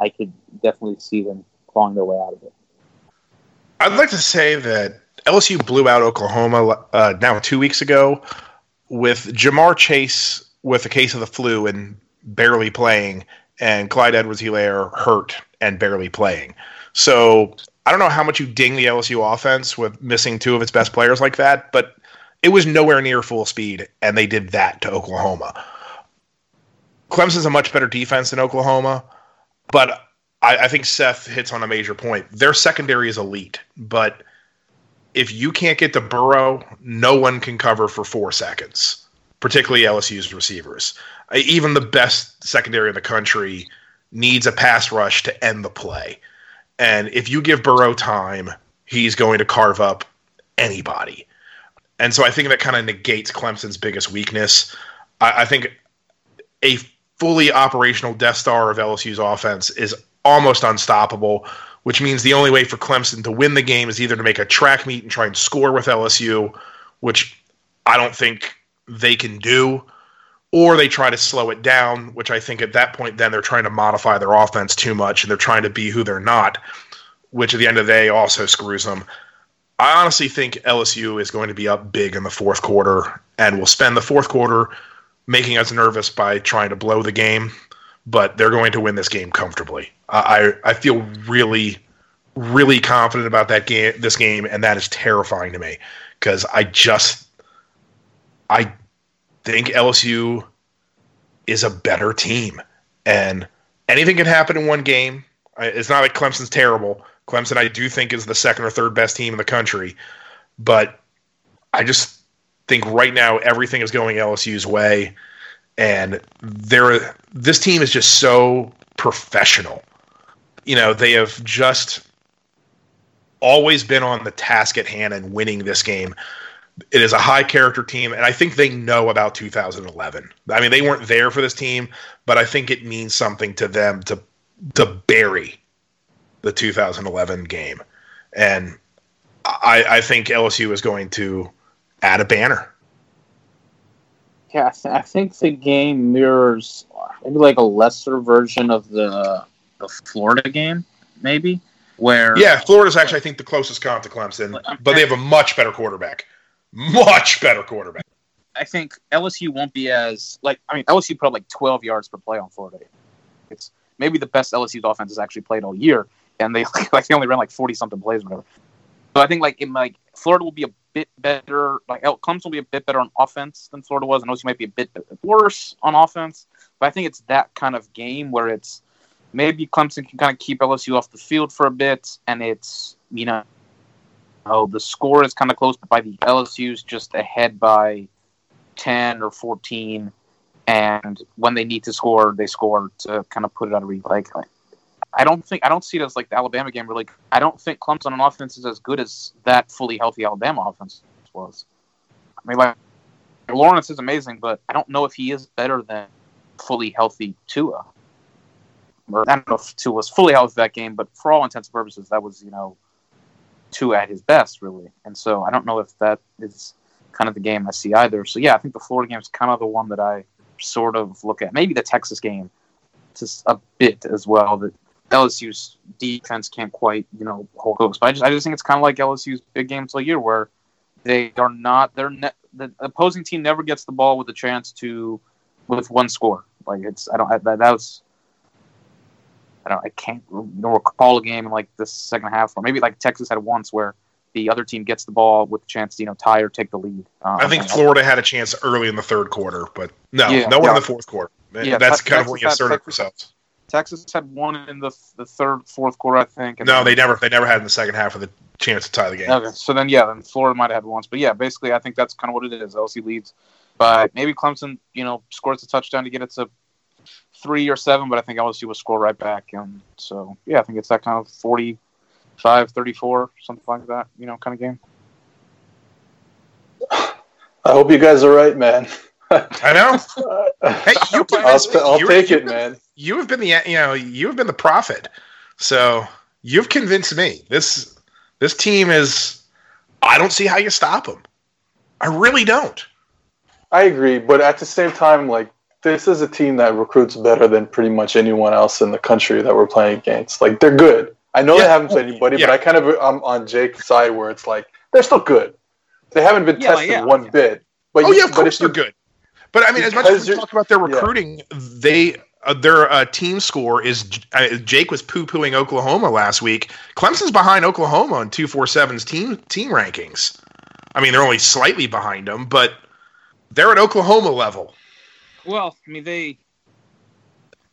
I could definitely see them clawing their way out of it. I'd like to say that LSU blew out Oklahoma uh, now two weeks ago with Ja'Marr Chase with a case of the flu and barely playing, and Clyde Edwards-Helaire hurt and barely playing. So I don't know how much you ding the LSU offense with missing two of its best players like that, but it was nowhere near full speed, and they did that to Oklahoma. Clemson's a much better defense than Oklahoma, but I, I think Seth hits on a major point. Their secondary is elite, but if you can't get to Burrow, no one can cover for four seconds, particularly LSU's receivers. Even the best secondary in the country needs a pass rush to end the play. And if you give Burrow time, he's going to carve up anybody. And so I think that kind of negates Clemson's biggest weakness. I, I think a fully operational Death Star of LSU's offense is almost unstoppable, which means the only way for Clemson to win the game is either to make a track meet and try and score with LSU, which I don't think they can do, or they try to slow it down, which I think at that point then they're trying to modify their offense too much and they're trying to be who they're not, which at the end of the day also screws them. I honestly think LSU is going to be up big in the fourth quarter and will spend the fourth quarter making us nervous by trying to blow the game, but they're going to win this game comfortably. I I feel really really confident about that game this game and that is terrifying to me because I just I think LSU is a better team, and anything can happen in one game. It's not like Clemson's terrible. Clemson, I do think, is the second or third best team in the country, but I just think right now everything is going LSU's way, and there. This team is just so professional. You know, they have just always been on the task at hand and winning this game. It is a high character team, and I think they know about 2011. I mean, they weren't there for this team, but I think it means something to them to to bury the 2011 game, and I, I think LSU is going to add a banner. Yeah, I, th- I think the game mirrors maybe like a lesser version of the the Florida game, maybe where yeah, Florida's actually I think the closest comp to Clemson, but they have a much better quarterback much better quarterback. I think LSU won't be as like I mean LSU put up like 12 yards per play on Florida. It's maybe the best LSU's offense has actually played all year, and they *laughs* like they only ran like 40 something plays, whatever. So I think like in like Florida will be a bit better. Like Clemson will be a bit better on offense than Florida was, and LSU might be a bit worse on offense. But I think it's that kind of game where it's maybe Clemson can kind of keep LSU off the field for a bit, and it's you know Oh, the score is kind of close, but by the LSU's just ahead by ten or fourteen, and when they need to score, they score to kind of put it on a replay. I don't think I don't see it as like the Alabama game. Really, I don't think Clemson on offense is as good as that fully healthy Alabama offense was. I mean, like Lawrence is amazing, but I don't know if he is better than fully healthy Tua. Or I don't know if Tua was fully healthy that game, but for all intents and purposes, that was you know Tua at his best, really. And so I don't know if that is kind of the game I see either. So yeah, I think the Florida game is kind of the one that I sort of look at. Maybe the Texas game, just a bit as well. That LSU's defense can't quite, you know, hold close. But I just, I just think it's kind of like LSU's big games all year, where they are not. They're ne- the opposing team never gets the ball with a chance to, with one score. Like it's, I don't. I, that, that was. I don't. I can't you know, recall a game in like the second half, or maybe like Texas had once where the other team gets the ball with a chance to you know tie or take the lead. Um, I think Florida had a chance early in the third quarter, but no, yeah, no one yeah. in the fourth quarter. Yeah, that's kind of when you asserted themselves. Texas had one in the the third, fourth quarter, I think. no, they never they never had in the second half of the chance to tie the game. Okay, so then yeah, then Florida might have had once, but yeah, basically I think that's kind of what it is. LSU leads, but maybe Clemson, you know, scores a touchdown to get it to three or seven, but I think LSU will score right back, and so yeah, I think it's that kind of 45, 34, something like that, you know, kind of game. *sighs* I hope you guys are right, man. I know. *laughs* hey, you I'll, I'll take it, man. You have been the you know you have been the prophet, so you've convinced me. This this team is. I don't see how you stop them. I really don't. I agree, but at the same time, like this is a team that recruits better than pretty much anyone else in the country that we're playing against. Like they're good. I know yeah. they haven't played anybody, yeah. but I kind of I'm on Jake's side where it's like they're still good. They haven't been yeah, tested one bit. But oh you, yeah, of course they're good. But I mean, as much as we talk about their recruiting, they uh, their uh, team score is uh, Jake was poo pooing Oklahoma last week. Clemson's behind Oklahoma on two four seven's team team rankings. I mean, they're only slightly behind them, but they're at Oklahoma level. Well, I mean they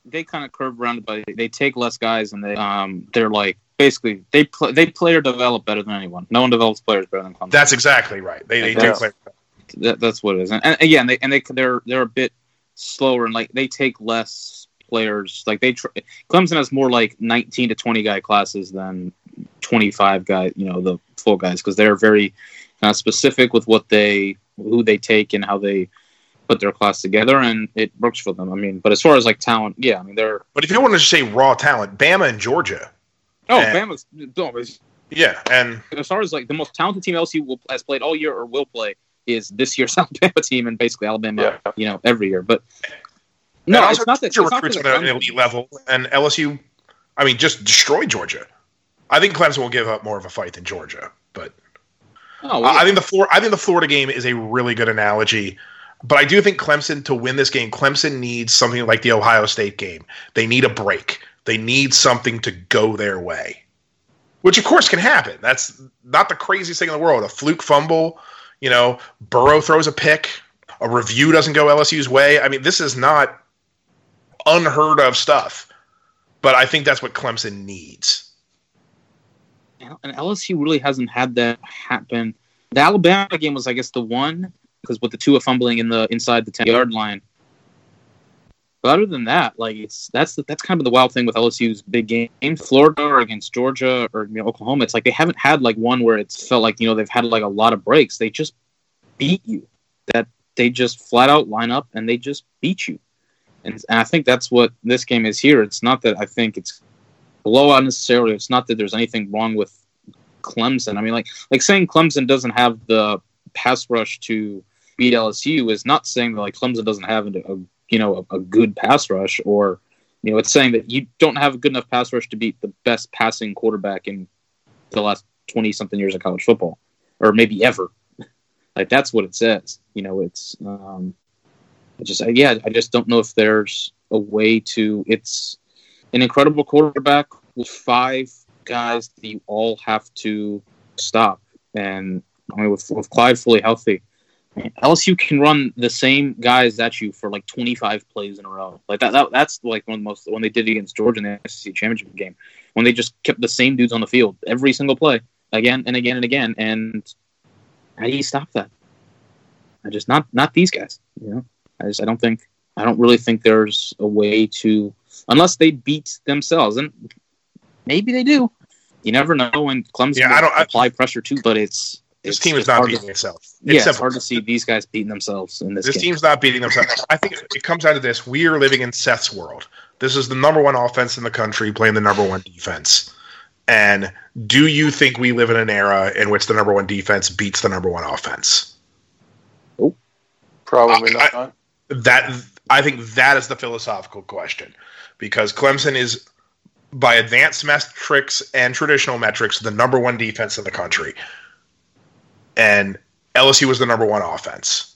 they kind of curve around, but they take less guys, and they um they're like basically they play they play or develop better than anyone. No one develops players better than Clemson. That's exactly right. They, they do play that, that's what it is. And, and again, they and they they're they're a bit slower and like they take less players. Like they tr- Clemson has more like 19 to 20 guy classes than 25 guy. You know the full guys because they're very uh, specific with what they who they take and how they put their class together, and it works for them. I mean, but as far as like talent, yeah, I mean they're. But if you want to say raw talent, Bama and Georgia. Oh, and, Bama's no, yeah, and as far as like the most talented team LSU will, has played all year or will play is this year's *laughs* Alabama team and basically Alabama, yeah. you know, every year. But no, it's not that Georgia recruits at an elite level, and LSU, I mean, just destroy Georgia. I think Clemson will give up more of a fight than Georgia, but oh, well, I think the Florida, I think the Florida game is a really good analogy. But I do think Clemson to win this game, Clemson needs something like the Ohio State game. They need a break. They need something to go their way, which of course can happen. That's not the craziest thing in the world. A fluke fumble, you know, Burrow throws a pick, a review doesn't go LSU's way. I mean, this is not unheard of stuff. But I think that's what Clemson needs. And LSU really hasn't had that happen. The Alabama game was, I guess, the one because with the two of fumbling in the inside the ten yard line. But other than that, like it's that's that's kind of the wild thing with LSU's big game. Florida or against Georgia or you know, Oklahoma, it's like they haven't had like one where it's felt like you know they've had like a lot of breaks. They just beat you. That they just flat out line up and they just beat you. And, and I think that's what this game is here. It's not that I think it's blowout necessarily. It's not that there's anything wrong with Clemson. I mean, like like saying Clemson doesn't have the pass rush to beat LSU is not saying that like Clemson doesn't have a, a you know a, a, good pass rush, or you know it's saying that you don't have a good enough pass rush to beat the best passing quarterback in the last twenty something years of college football, or maybe ever. *laughs* like that's what it says. You know, it's um, I just yeah, I just don't know if there's a way to. It's an incredible quarterback with five guys that you all have to stop, and I mean with with Clyde fully healthy LSU can run the same guys at you for like 25 plays in a row. Like that, that that's like one of the most when they did it against Georgia in the SEC championship game when they just kept the same dudes on the field every single play again and again and again. And how do you stop that? I just not not these guys. You know, I just I don't think I don't really think there's a way to unless they beat themselves and maybe they do. You never know when Clemson yeah, I don't, apply I, pressure too, but it's This It's- team is not hard to- beating itself. It's yeah, it's simple. hard to see these guys beating themselves in this, This game. team's not beating themselves. I think it comes down to this: we are living in Seth's world. This is the number one offense in the country playing the number one defense. And do you think we live in an era in which the number one defense beats the number one offense? Probably I- not. That I think that is the philosophical question, because Clemson is, by advanced metrics and traditional metrics, the number one defense in the country, and LSU was the number one offense.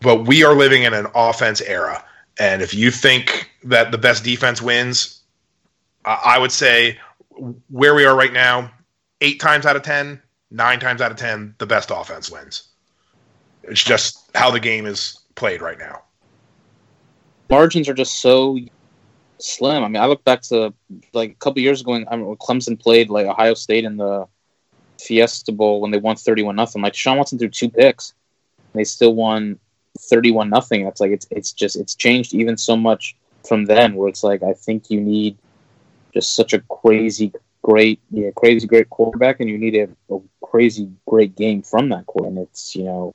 But we are living in an offense era, and if you think that the best defense wins, I would say where we are right now, eight times out of ten, nine times out of ten, the best offense wins. It's just how the game is played right now. margins are just so slim. I mean, I look back to like a couple years ago when Clemson played like Ohio State in the Fiesta Bowl when they won thirty-one nothing. Like Sean Watson threw two picks, they still won thirty-one nothing. That's like it's it's just it's changed even so much from then. Where it's like I think you need just such a crazy great, yeah, crazy great quarterback, and you need a, a crazy great game from that quarterback. And it's you know,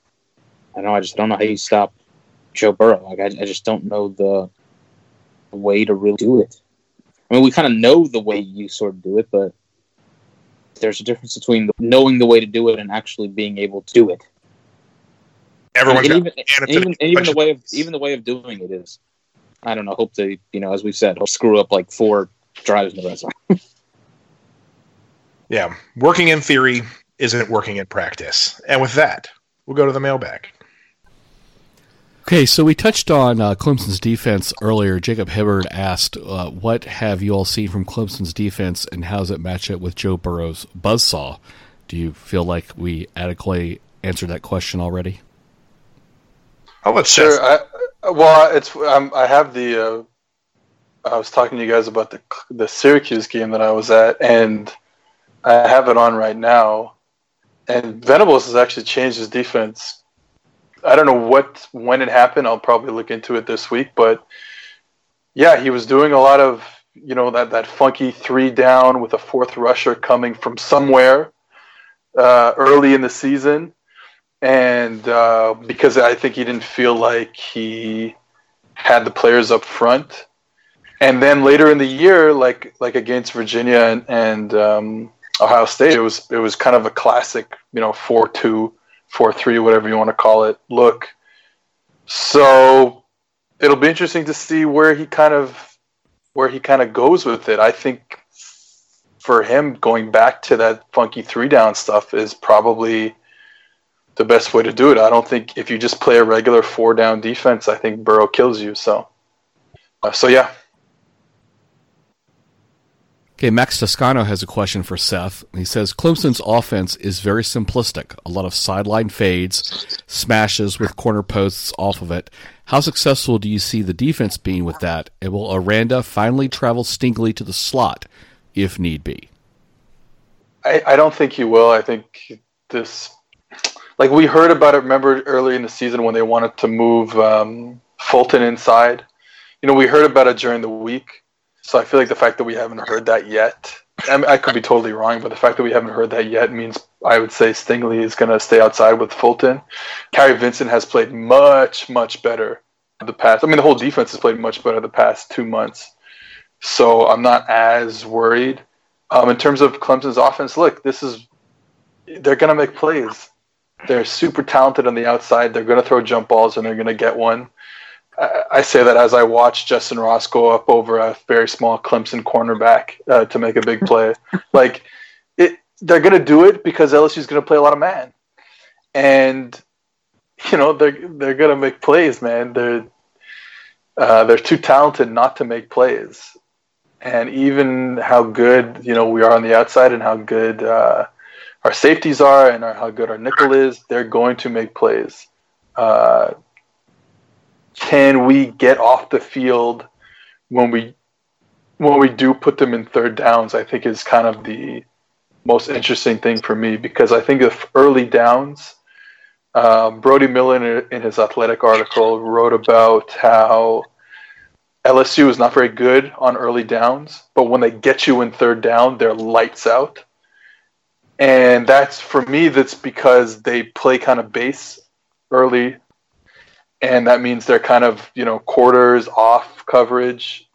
I don't know. I just don't know how you stop Joe Burrow. Like I, I just don't know the way to really do it. I mean, we kind of know the way you sort of do it, but there's a difference between knowing the way to do it and actually being able to do it. Everyone, even, and and it's even, even the way of even the way of doing it is, I don't know. Hope to you know, as we've said, screw up like four drives in the red zone. *laughs* Yeah, working in theory isn't working in practice. And with that, we'll go to the mailbag. Okay, so we touched on uh, Clemson's defense earlier. Jacob Hibbard asked, uh, "What have you all seen from Clemson's defense, and how does it match up with Joe Burrow's buzzsaw?" Do you feel like we adequately answered that question already? I'll let Sure. I, well, it's um, I have the. Uh, I was talking to you guys about the the Syracuse game that I was at, and I have it on right now. And Venables has actually changed his defense. I don't know what when it happened. I'll probably look into it this week, but yeah, he was doing a lot of you know that that funky three down with a fourth rusher coming from somewhere uh, early in the season and uh, because I think he didn't feel like he had the players up front. And then later in the year, like like against Virginia and, and um, Ohio State, it was it was kind of a classic, you know, four two, four three, whatever you want to call it. Look, so it'll be interesting to see where he kind of where he kind of goes with it. I think for him going back to that funky three down stuff is probably the best way to do it. I don't think if you just play a regular four down defense, I think Burrow kills you. So, uh, so yeah, Okay, Max Toscano has a question for Seth. He says Clemson's offense is very simplistic. A lot of sideline fades, smashes with corner posts off of it. How successful do you see the defense being with that? And will Aranda finally travel Stingley to the slot if need be? I, I don't think he will. I think this, like we heard about it. Remember early in the season when they wanted to move um, Fulton inside. You know, we heard about it during the week. So I feel like the fact that we haven't heard that yet, I, mean, I could be totally wrong, but the fact that we haven't heard that yet means I would say Stingley is going to stay outside with Fulton. Kary Vincent has played much, much better the past. I mean, the whole defense has played much better the past two months. So I'm not as worried. Um, in terms of Clemson's offense, look, this is they're going to make plays. They're super talented on the outside. They're going to throw jump balls and they're going to get one. I, say that as I watch Justin Ross go up over a very small Clemson cornerback uh, to make a big *laughs* play. like it, they're going to do it because LSU is going to play a lot of man, and you know they're they're going to make plays, man. They're uh, they're too talented not to make plays and even how good you know we are on the outside and how good uh, our safeties are and our, how good our nickel is, they're going to make plays. Uh, can we get off the field when we when we do put them in third downs? I think is kind of the most interesting thing for me because I think of early downs. Um, Brody Miller, in his athletic article wrote about how LSU is not very good on early downs, but when they get you in third down, they're lights out. and that's for me. That's because they play kind of base early, and that means they're kind of you know quarters off coverage.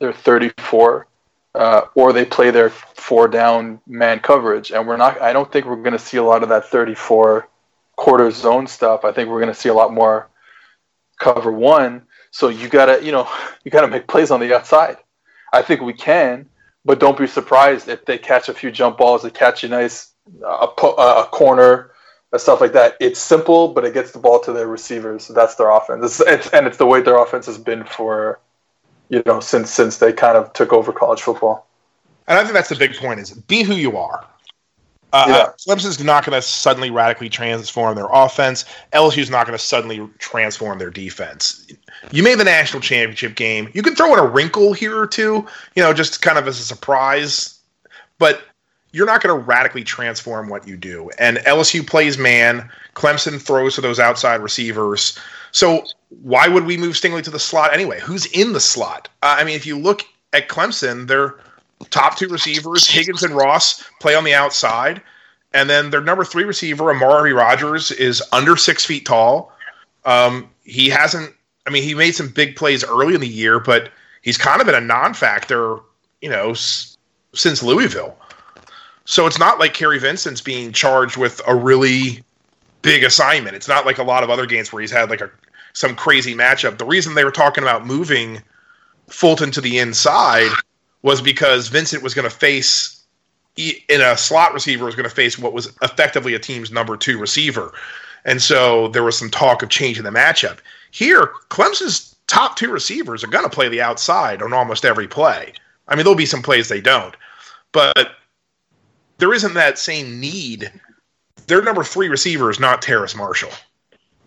They're 34, uh, or they play their four down man coverage, and we're not. I don't think we're going to see a lot of that 34 quarter zone stuff. I think we're going to see a lot more cover one. So you gotta, you know, you gotta make plays on the outside. I think we can, but don't be surprised if they catch a few jump balls, they catch a nice uh, a, corner, and stuff like that. It's simple, but it gets the ball to their receivers. That's their offense, it's, it's, and it's the way their offense has been for, you know, since since they kind of took over college football. And I think that's the big point: is be who you are. Uh, yeah. Clemson's not going to suddenly radically transform their offense. LSU's not going to suddenly transform their defense. You made the national championship game. You can throw in a wrinkle here or two, you know, just kind of as a surprise, but you're not going to radically transform what you do. And LSU plays man. Clemson throws to those outside receivers. So why would we move Stingley to the slot anyway? Who's in the slot? Uh, I mean, if you look at Clemson, they're top two receivers, Higgins and Ross, play on the outside. And then their number three receiver, Amari Rogers, is under six feet tall. Um, he hasn't, I mean, he made some big plays early in the year, but he's kind of been a non factor, you know, s- since Louisville. So it's not like Kary Vincent's being charged with a really big assignment. It's not like a lot of other games where he's had like a some crazy matchup. The reason they were talking about moving Fulton to the inside was because Vincent was going to face in a slot receiver was going to face what was effectively a team's number two receiver. And so there was some talk of changing the matchup. Here, Clemson's top two receivers are going to play the outside on almost every play. I mean, there'll be some plays they don't, but there isn't that same need. Their number three receiver is not Terrace Marshall.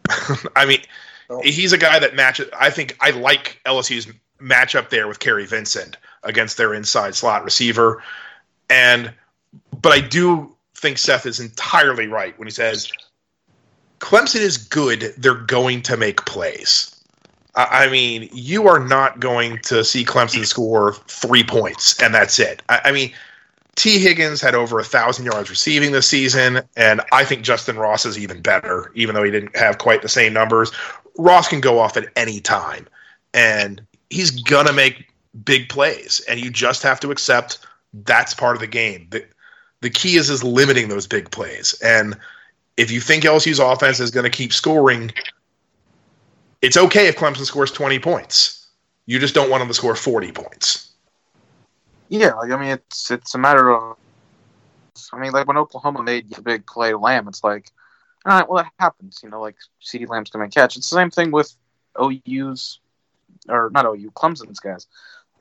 *laughs* I mean, oh. he's a guy that matches. I think I like LSU's matchup there with Kary Vincent against their inside slot receiver. And but I do think Seth is entirely right when he says Clemson is good. They're going to make plays. I mean, you are not going to see Clemson score three points and that's it. I, mean, Tee Higgins had over a thousand yards receiving this season, and I think Justin Ross is even better, even though he didn't have quite the same numbers. Ross can go off at any time, and he's gonna make big plays, and you just have to accept that's part of the game. The, the key is is limiting those big plays. And if you think LSU's offense is going to keep scoring, it's okay if Clemson scores 20 points. You just don't want them to score 40 points. Yeah, like I mean, it's it's a matter of. I mean, like when Oklahoma made the big play Lamb, it's like, all right, well that happens. You know, like CeeDee Lamb's going to catch. It's the same thing with OU's, or not OU, Clemson's guys.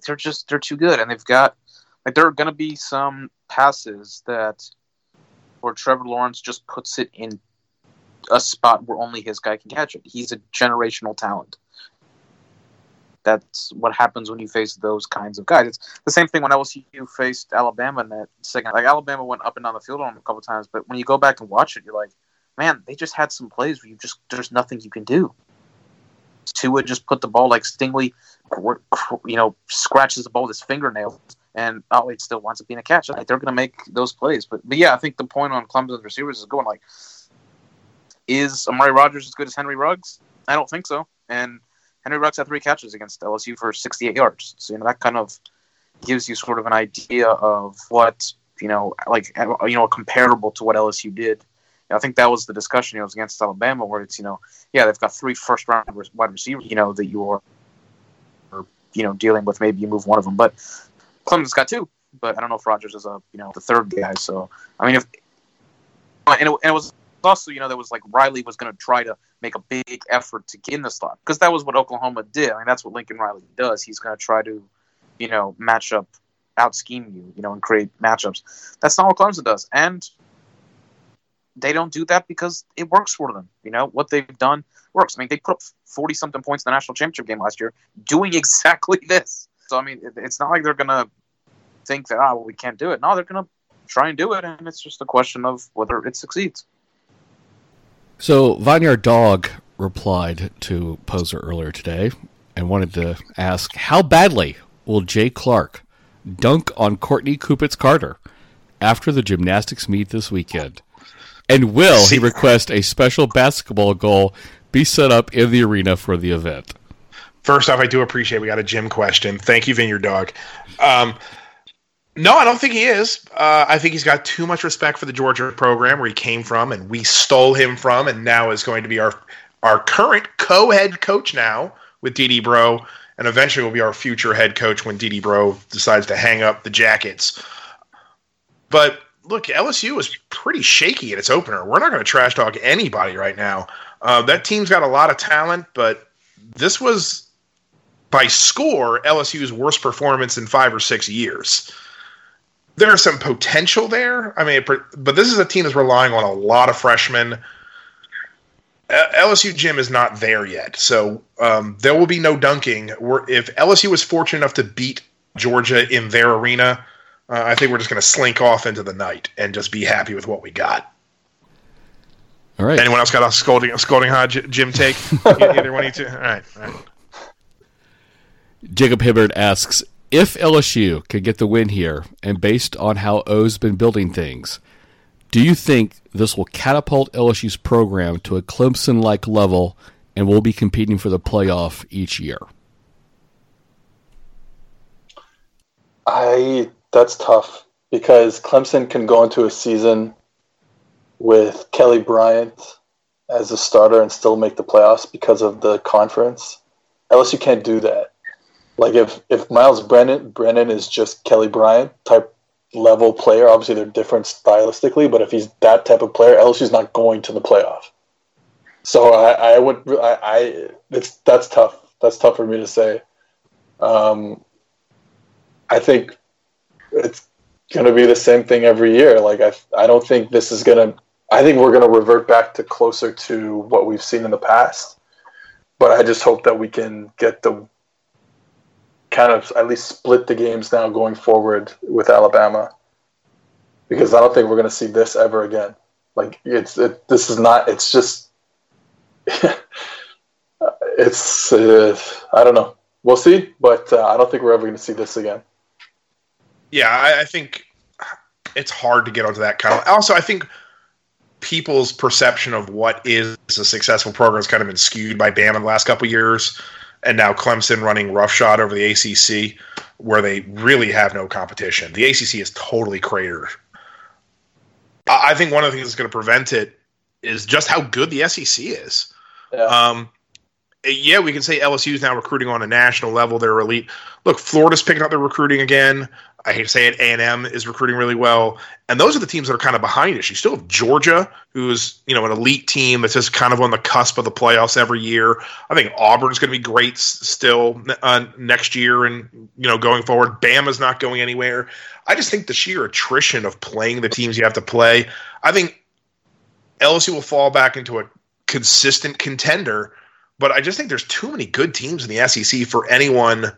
They're just they're too good, and they've got like there are going to be some passes that where Trevor Lawrence just puts it in a spot where only his guy can catch it. He's a generational talent. That's what happens when you face those kinds of guys. It's the same thing when LSU faced Alabama in that second. Like Alabama went up and down the field on him a couple times, but when you go back and watch it, you're like, man, they just had some plays where you just there's nothing you can do. Tua just put the ball like Stingley, you know, scratches the ball with his fingernails and oh, it still winds up being a catch. Like, they're going to make those plays. But, but yeah, I think the point on Clemson's receivers is going like, is Amari Rogers as good as Henry Ruggs? I don't think so. And Henry Ruggs had three catches against LSU for 68 yards. So, you know, that kind of gives you sort of an idea of what, you know, like, you know, comparable to what LSU did. I think that was the discussion. It was against Alabama, where it's you know, yeah, they've got three first round wide receivers, you know, that you are, or, you know, dealing with. Maybe you move one of them, but Clemson's got two, but I don't know if Rogers is a you know the third guy. So I mean, if and it, and it was also you know there was like Riley was going to try to make a big effort to get in the slot because that was what Oklahoma did. I mean, that's what Lincoln Riley does. He's going to try to you know match up, out scheme you, you know, and create matchups. That's not what Clemson does, and they don't do that because it works for them. You know what they've done works. I mean, they put up forty something points in the national championship game last year, *laughs* doing exactly this. So I mean, it's not like they're gonna think that ah, well, we can't do it. No, they're gonna try and do it, and it's just a question of whether it succeeds. So Vineyard Dog replied to Poser earlier today and wanted to ask how badly will Jay Clark dunk on Courtney Kupets Carter? after the gymnastics meet this weekend? And will he request a special basketball goal be set up in the arena for the event? First off, I do appreciate we got a gym question. Thank you, Vineyard Dog. Um, no, I don't think he is. Uh, I think he's got too much respect for the Georgia program where he came from, and we stole him from, and now is going to be our our current co-head coach now with D-D Breaux, and eventually will be our future head coach when D-D Breaux decides to hang up the jackets. But look, LSU was pretty shaky at its opener. We're not going to trash talk anybody right now. Uh, that team's got a lot of talent, but this was by score LSU's worst performance in five or six years. There's some potential there. I mean, but this is a team that's relying on a lot of freshmen. LSU gym is not there yet, so um, there will be no dunking. We're, if LSU was fortunate enough to beat Georgia in their arena, uh, I think we're just going to slink off into the night and just be happy with what we got. All right. Anyone else got a scolding, a scolding hot gym take? *laughs* Either one of you two? All right. All right. Jacob Hibbard asks if LSU can get the win here, and based on how O's been building things, do you think this will catapult LSU's program to a Clemson like level and will be competing for the playoff each year? I that's tough because Clemson can go into a season with Kelly Bryant as a starter and still make the playoffs because of the conference. LSU can't do that. Like if if Myles Brennan Brennan is just Kelly Bryant type level player, obviously they're different stylistically, but if he's that type of player, LSU's not going to the playoff. So I, I would I, I it's that's tough. That's tough for me to say. Um, I think it's going to be the same thing every year. Like I, I don't think this is going to. I think we're going to revert back to closer to what we've seen in the past. But I just hope that we can get the kind of at least split the games now going forward with Alabama, because I don't think we're going to see this ever again. Like it's it, this is not. It's just. *laughs* it's uh, I don't know. We'll see, but uh, I don't think we're ever going to see this again. Yeah, I, I think it's hard to get onto that kind of. Also, I think people's perception of what is a successful program has kind of been skewed by Bama the last couple years, and now Clemson running roughshod over the ACC, where they really have no competition. The ACC is totally cratered. I I think one of the things that's going to prevent it is just how good the SEC is. Yeah. Um, yeah, we can say LSU is now recruiting on a national level. They're elite. Look, Florida's picking up their recruiting again. I hate to say it, A and M is recruiting really well, and those are the teams that are kind of behind us. You still have Georgia, who's you know an elite team that's just kind of on the cusp of the playoffs every year. I think Auburn's going to be great still uh, next year, and you know going forward. Bama's not going anywhere. I just think the sheer attrition of playing the teams you have to play. I think LSU will fall back into a consistent contender, but I just think there's too many good teams in the SEC for anyone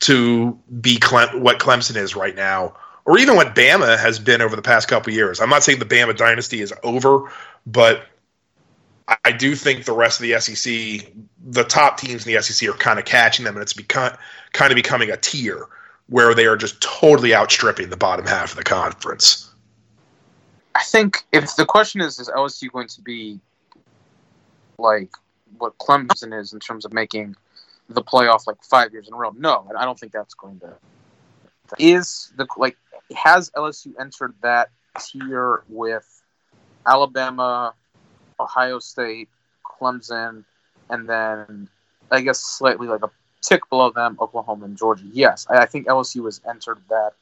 to be what Clemson is right now, or even what Bama has been over the past couple years. I'm not saying the Bama dynasty is over, but I- I do think the rest of the SEC, the top teams in the SEC, are kind of catching them, and it's become kind of becoming a tier where they are just totally outstripping the bottom half of the conference. I think if the question is, is LSU going to be like what Clemson is in terms of making the playoff like five years in a row? No, I don't think that's going to. Is the like has LSU entered that tier with Alabama, Ohio State, Clemson, and then I guess slightly like a tick below them, Oklahoma and Georgia? Yes, I, think LSU has entered that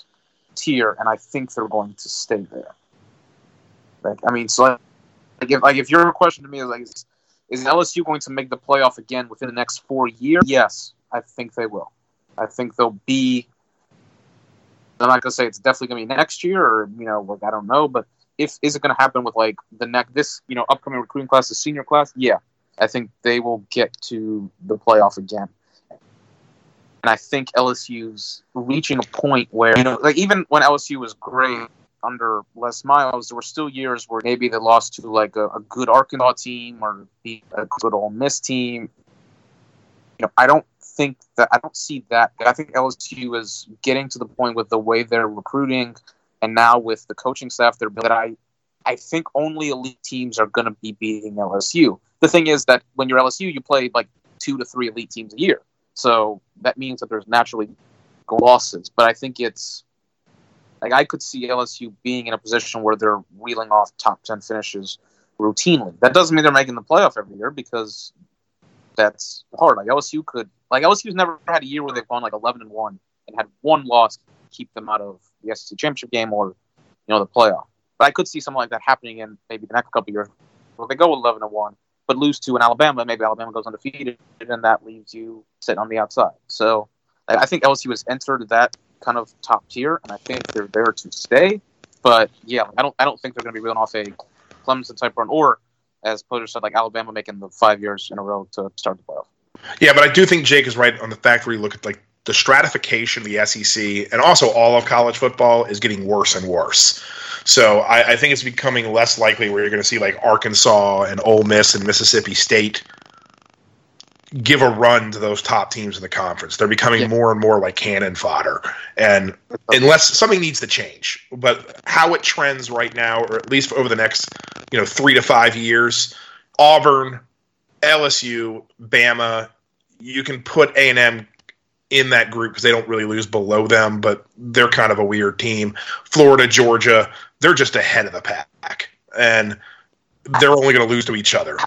tier, and I think they're going to stay there. Like, I mean, so like if like if your question to me is like, is, is LSU going to make the playoff again within the next four years? Yes, I think they will. I think they'll be. I'm not gonna say it's definitely gonna be next year, or you know, like I don't know, but if is it gonna happen with like the next this you know upcoming recruiting class, the senior class? Yeah, I think they will get to the playoff again. And I think LSU's reaching a point where you know, like even when LSU was great under Les Miles, there were still years where maybe they lost to like a, a good Arkansas team or a good Ole Miss team. You know, I don't think that I don't see that. I think LSU is getting to the point with the way they're recruiting and now with the coaching staff they're that I I think only elite teams are going to be beating LSU. The thing is that when you're LSU, you play like two to three elite teams a year, so that means that there's naturally losses. But I think it's like I could see LSU being in a position where they're reeling off top ten finishes routinely. That doesn't mean they're making the playoff every year because that's hard. Like LSU could, like LSU's never had a year where they've gone like eleven and one and had one loss to keep them out of the SEC championship game or you know the playoff. But I could see something like that happening in maybe the next couple years where they go eleven and one, but lose to an Alabama. Maybe Alabama goes undefeated, and that leaves you sitting on the outside. So I think LSU has entered that kind of top tier, and I think they're there to stay. But yeah, I don't I don't think they're going to be reeling off a Clemson type run, or as Poser said, like Alabama making the five years in a row to start the playoff. Yeah, but I do think Jake is right on the fact where you look at like the stratification of the SEC and also all of college football is getting worse and worse. So I, I think it's becoming less likely where you're going to see like Arkansas and Ole Miss and Mississippi State give a run to those top teams in the conference. They're becoming Yeah. more and more like cannon fodder. And unless something needs to change, but how it trends right now, or at least over the next, you know, three to five years, Auburn, LSU, Bama, you can put A and M in that group because they don't really lose below them, but they're kind of a weird team. Florida, Georgia, they're just ahead of the pack, and they're only going to lose to each other.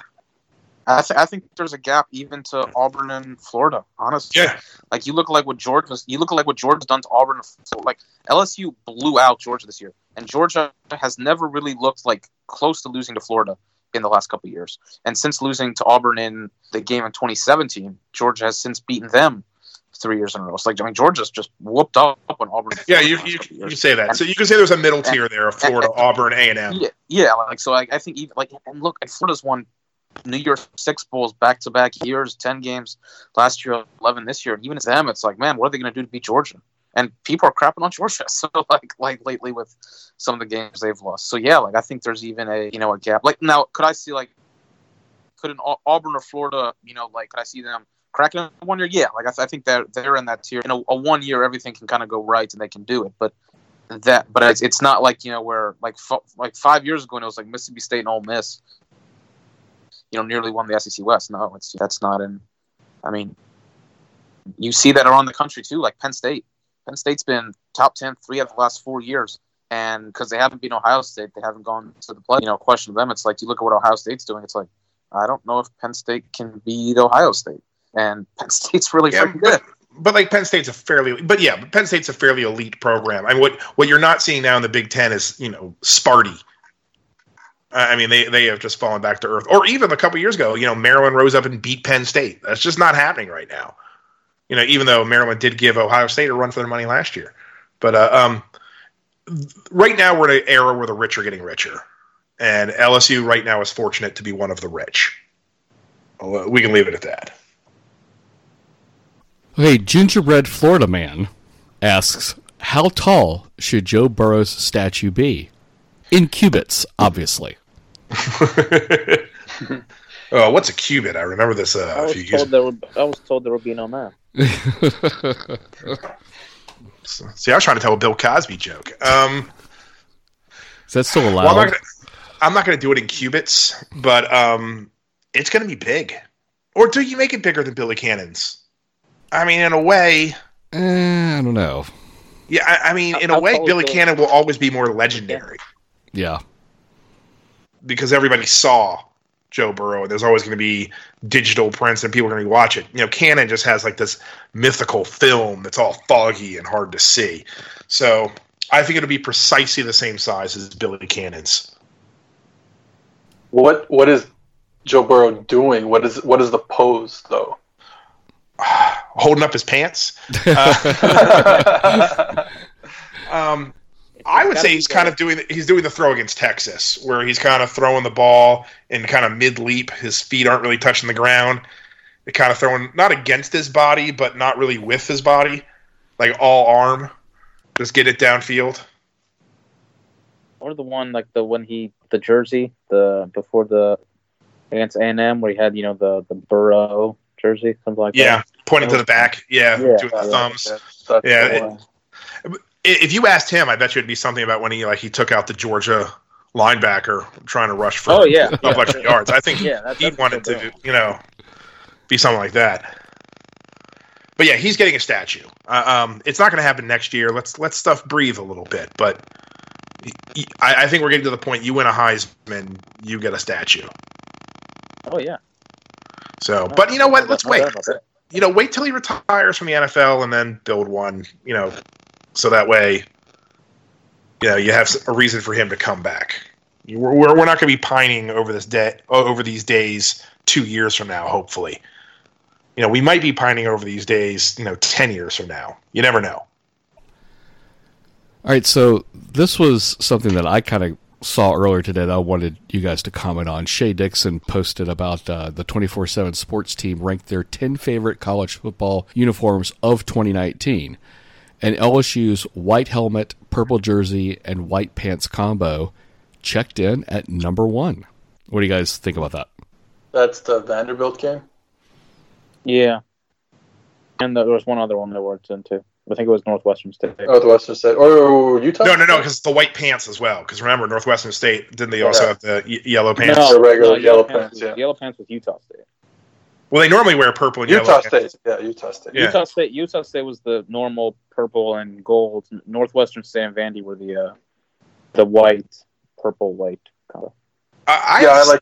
I, th- I think there's a gap even to Auburn and Florida. Honestly, Yeah, like you look like what Georgia's you look like what Georgia's done to Auburn. So, like LSU blew out Georgia this year, and Georgia has never really looked like close to losing to Florida in the last couple of years. And since losing to Auburn in the game in 2017, Georgia has since beaten them three years in a row. It's like I mean Georgia's just whooped up on Auburn. yeah, you you, you say that. So you can say there's a middle tier there of Florida, Auburn, A and M. Yeah, yeah. Like so, I, I think even like and look, and Florida's won New Year's Six bowls back to back years, ten games last year, eleven this year. And even as them, it's like, man, what are they going to do to beat Georgia? And people are crapping on Georgia. *laughs* So like, like lately with some of the games they've lost. So yeah, like I think there's even a you know a gap. Like now, could I see like could an Auburn or Florida, you know, like could I see them cracking one year? Yeah, like I, th- I think they're they're in that tier. In a, a one year, everything can kind of go right and they can do it, but that but it's, it's not like you know where like f- like five years ago when it was like Mississippi State and Ole Miss, you know, nearly won the SEC West. No, it's that's not in. I mean, you see that around the country too, like Penn State. Penn State's been top ten three of the last four years, and because they haven't been Ohio State, they haven't gone to the play. You know, question them, it's like you look at what Ohio State's doing. It's like I don't know if Penn State can beat Ohio State, and *laughs* Penn State's really Yeah, freaking good. but like Penn State's a fairly, but yeah, but Penn State's a fairly elite program. I mean, what what you're not seeing now in the Big Ten is you know Sparty. I mean, they they have just fallen back to earth. Or even a couple years ago, you know, Maryland rose up and beat Penn State. That's just not happening right now. You know, even though Maryland did give Ohio State a run for their money last year, but uh, um, right now we're in an era where the rich are getting richer, and LSU right now is fortunate to be one of the rich. We can leave it at that. Okay, gingerbread Florida man asks, "How tall should Joe Burrow's statue be?" In cubits, obviously. *laughs* oh, what's a cubit? I remember this uh, I a was few years. there would. I was told there would be no math. *laughs* See, I was trying to tell a Bill Cosby joke. Um, Is that still allowed? well, I'm not, gonna, I'm not gonna do it in cubits, but um, it's gonna be big. Or do you make it bigger than Billy Cannon's? I mean, in a way, Eh, I don't know. yeah. I, I mean, in a way, tall is Billy Billy- Cannon will always be more legendary Yeah. Because everybody saw Joe Burrow. And there's always going to be digital prints, and people are going to watch it. You know, Cannon just has like this mythical film that's all foggy and hard to see. So I think it'll be precisely the same size as Billy Cannon's. What what is Joe Burrow doing? What is what is the pose though? *sighs* holding up his pants. *laughs* Uh, *laughs* um, I would say he's kind of doing he's doing the throw against Texas, where he's kind of throwing the ball in kind of mid leap. His feet aren't really touching the ground. They're kind of throwing not against his body, but not really with his body, like all arm. Just get it downfield. Or the one like the when he the jersey the before the against A and M where he had you know the the Burrow jersey something like Yeah, that. pointing to the back. Yeah, Yeah, doing the thumbs. That's Yeah, it- one. If you asked him, I bet you it'd be something about when he like he took out the Georgia linebacker trying to rush for Oh yeah, a bunch of yards. I think *laughs* Yeah, that- he wanted to, you know, be something like that. But yeah, he's getting a statue. Uh, um, it's not going to happen next year. Let's let stuff breathe a little bit. But I think we're getting to the point. You win a Heisman, you get a statue. Oh yeah. So, but you know what? Let's wait. doubt about that. You know, wait till he retires from the NFL and then build one. You know, so that way, you know, you have a reason for him to come back. We're we're not going to be pining over this day over these days two years from now. Hopefully, you know, we might be pining over these days. You know, ten years from now. You never know. All right, so this was something that I kind of saw earlier today that I wanted you guys to comment on. Shea Dixon posted about uh, the 24 7 sports team ranked their 10 favorite college football uniforms of 2019. And LSU's white helmet, purple jersey, and white pants combo checked in at number one. What do you guys think about that? That's the Vanderbilt game. Yeah. And there was one other one that worked in too. I think it was Northwestern State. Northwestern State or Utah. No, no, no, because it's the white pants as well. Because remember, Northwestern State didn't they also Yeah. have the y- yellow pants? The regular yellow pants. pants, yeah. Yellow pants with Utah State. Well, they normally wear purple and Utah yellow. State. Yeah, Utah State. Yeah. Utah State. Utah State was the normal purple and gold. Northwestern State and Vandy were the uh, the white, purple, white color. I, I, yeah, I like.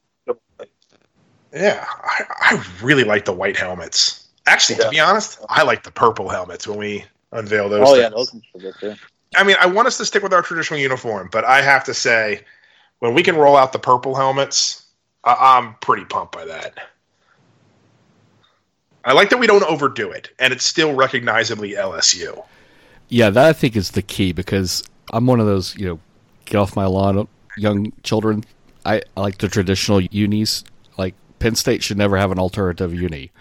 Yeah, I, I really like the white helmets. Actually, to be honest, I like the purple helmets when we unveil those. oh yeah, those ones were good too. I mean, I want us to stick with our traditional uniform, but I have to say, when we can roll out the purple helmets, I- I'm pretty pumped by that. I like that we don't overdo it, and it's still recognizably LSU. Yeah, that I think is the key because I'm one of those, you know, get off my lawn, young children. I, I like the traditional unis. Like Penn State should never have an alternative uni.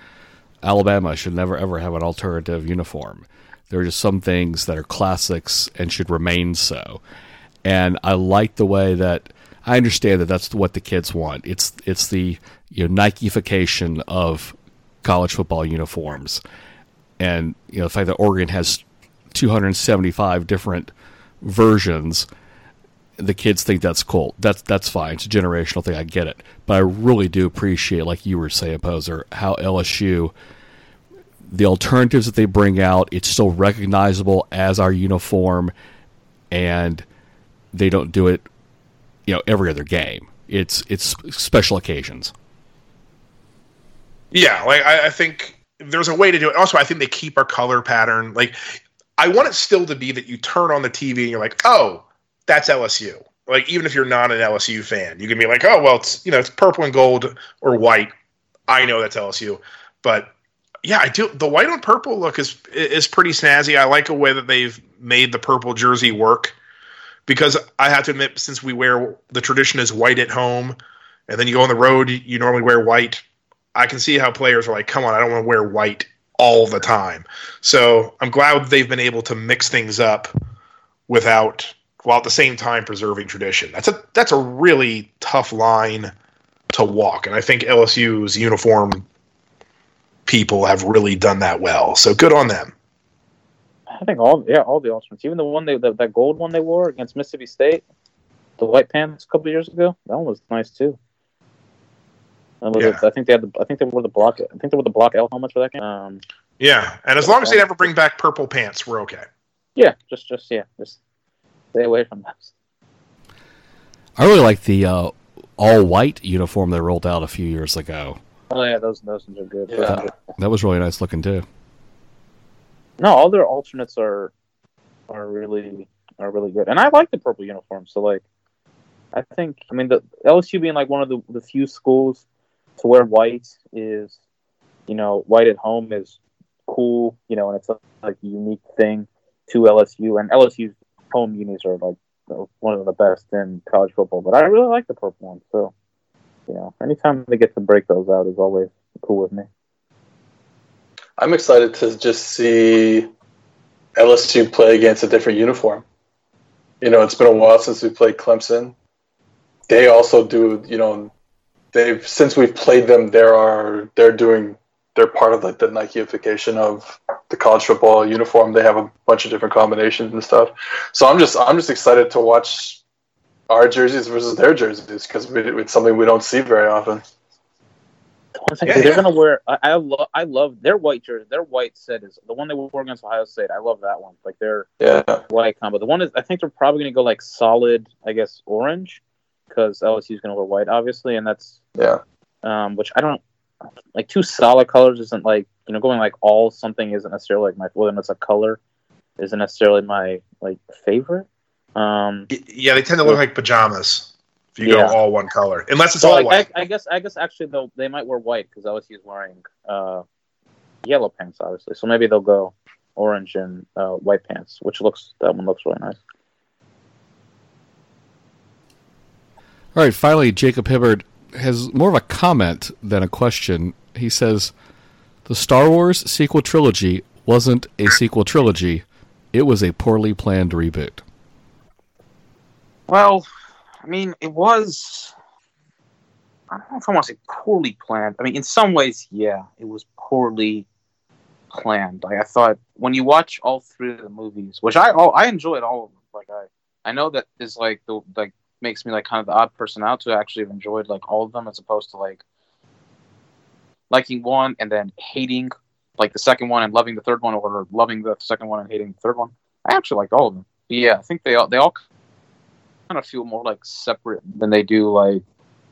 Alabama should never ever have an alternative uniform. There are just some things that are classics and should remain so. And I like the way that I understand that that's what the kids want. It's it's the you know Nikeification of college football uniforms, and you know the fact that Oregon has 275 different versions. The kids think that's cool. That's that's fine. It's a generational thing. I get it, but I really do appreciate, like you were saying, poser, how LSU the alternatives that they bring out. It's still recognizable as our uniform, and they don't do it, you know, every other game. It's it's special occasions. Yeah, like I, I think there's a way to do it. Also, I think they keep our color pattern. Like, I want it still to be that you turn on the TV and you're like, oh, that's LSU. Like, even if you're not an LSU fan, you can be like, oh, well, it's you know, it's purple and gold or white. I know that's LSU, but yeah, I do. The white on purple look is is pretty snazzy. I like the way that they've made the purple jersey work because I have to admit, since we wear the tradition is white at home, and then you go on the road, you normally wear white. I can see how players are like, come on, I don't want to wear white all the time. So I'm glad they've been able to mix things up without, while at the same time preserving tradition. That's a that's a really tough line to walk, and I think LSU's uniform people have really done that well. So good on them. I think all yeah, all the alternates, even the one they the, that gold one they wore against Mississippi State, the white pants a couple years ago, that one was nice too. That was Yeah. I think they had the I think they wore the block I think they wore the block L helmets for that game. Um, Yeah, and as long as they never bring back purple pants, we're okay. yeah, just just yeah, just stay away from those. I really like the uh, all white uniform they rolled out a few years ago. Oh yeah, those those ones are good. Yeah. ones are- That was really nice looking too. No, all their alternates are are really are really good, and I like the purple uniform. So like, I think I mean the LSU being like one of the the few schools to wear white is, you know, white at home is cool, you know, and it's a, like a unique thing to LSU, and LSU's home unis are like one of the best in college football. But I really like the purple one, so you know, anytime they get to break those out is always cool with me. I'm excited to just see LSU play against a different uniform. You know, it's been a while since we played Clemson. They also do, you know, they've since we've played them, there are they're doing they're part of like the Nikeification of the college football uniform. They have a bunch of different combinations and stuff. So I'm just I'm just excited to watch our jerseys versus their jerseys because it's something we don't see very often. One thing, they're gonna wear. I, I love. I love their white jersey. Their white set is the one they wore against Ohio State. I love that one. Like their Yeah, white combo. The one is. I think they're probably gonna go like solid. I guess orange, because LSU's gonna wear white, obviously, and that's yeah. um, which I don't like. Two solid colors isn't like you know going like all something isn't necessarily like my whether it's a color isn't necessarily my like favorite. Um, Yeah, they tend to look like pajamas if you Yeah. go all one color, unless it's so all like, white. I, I guess I guess actually though they might wear white because LSU is wearing uh, yellow pants obviously. So maybe they'll go orange and uh, white pants, which looks that one looks really nice. All right, finally, Jacob Hibbard has more of a comment than a question. He says, The Star Wars sequel trilogy wasn't a sequel trilogy, it was a poorly planned reboot. Well, I mean, it was. I don't know if I want to say poorly planned. I mean, in some ways, yeah, it was poorly planned. Like I thought, when you watch all three of the movies, which I oh, I enjoyed all of them. Like I, I know that is like the like makes me like kind of the odd person out to actually have enjoyed like all of them as opposed to like liking one and then hating like the second one and loving the third one or loving the second one and hating the third one. I actually liked all of them. But yeah, I think they all they all kind of feel more like separate than they do like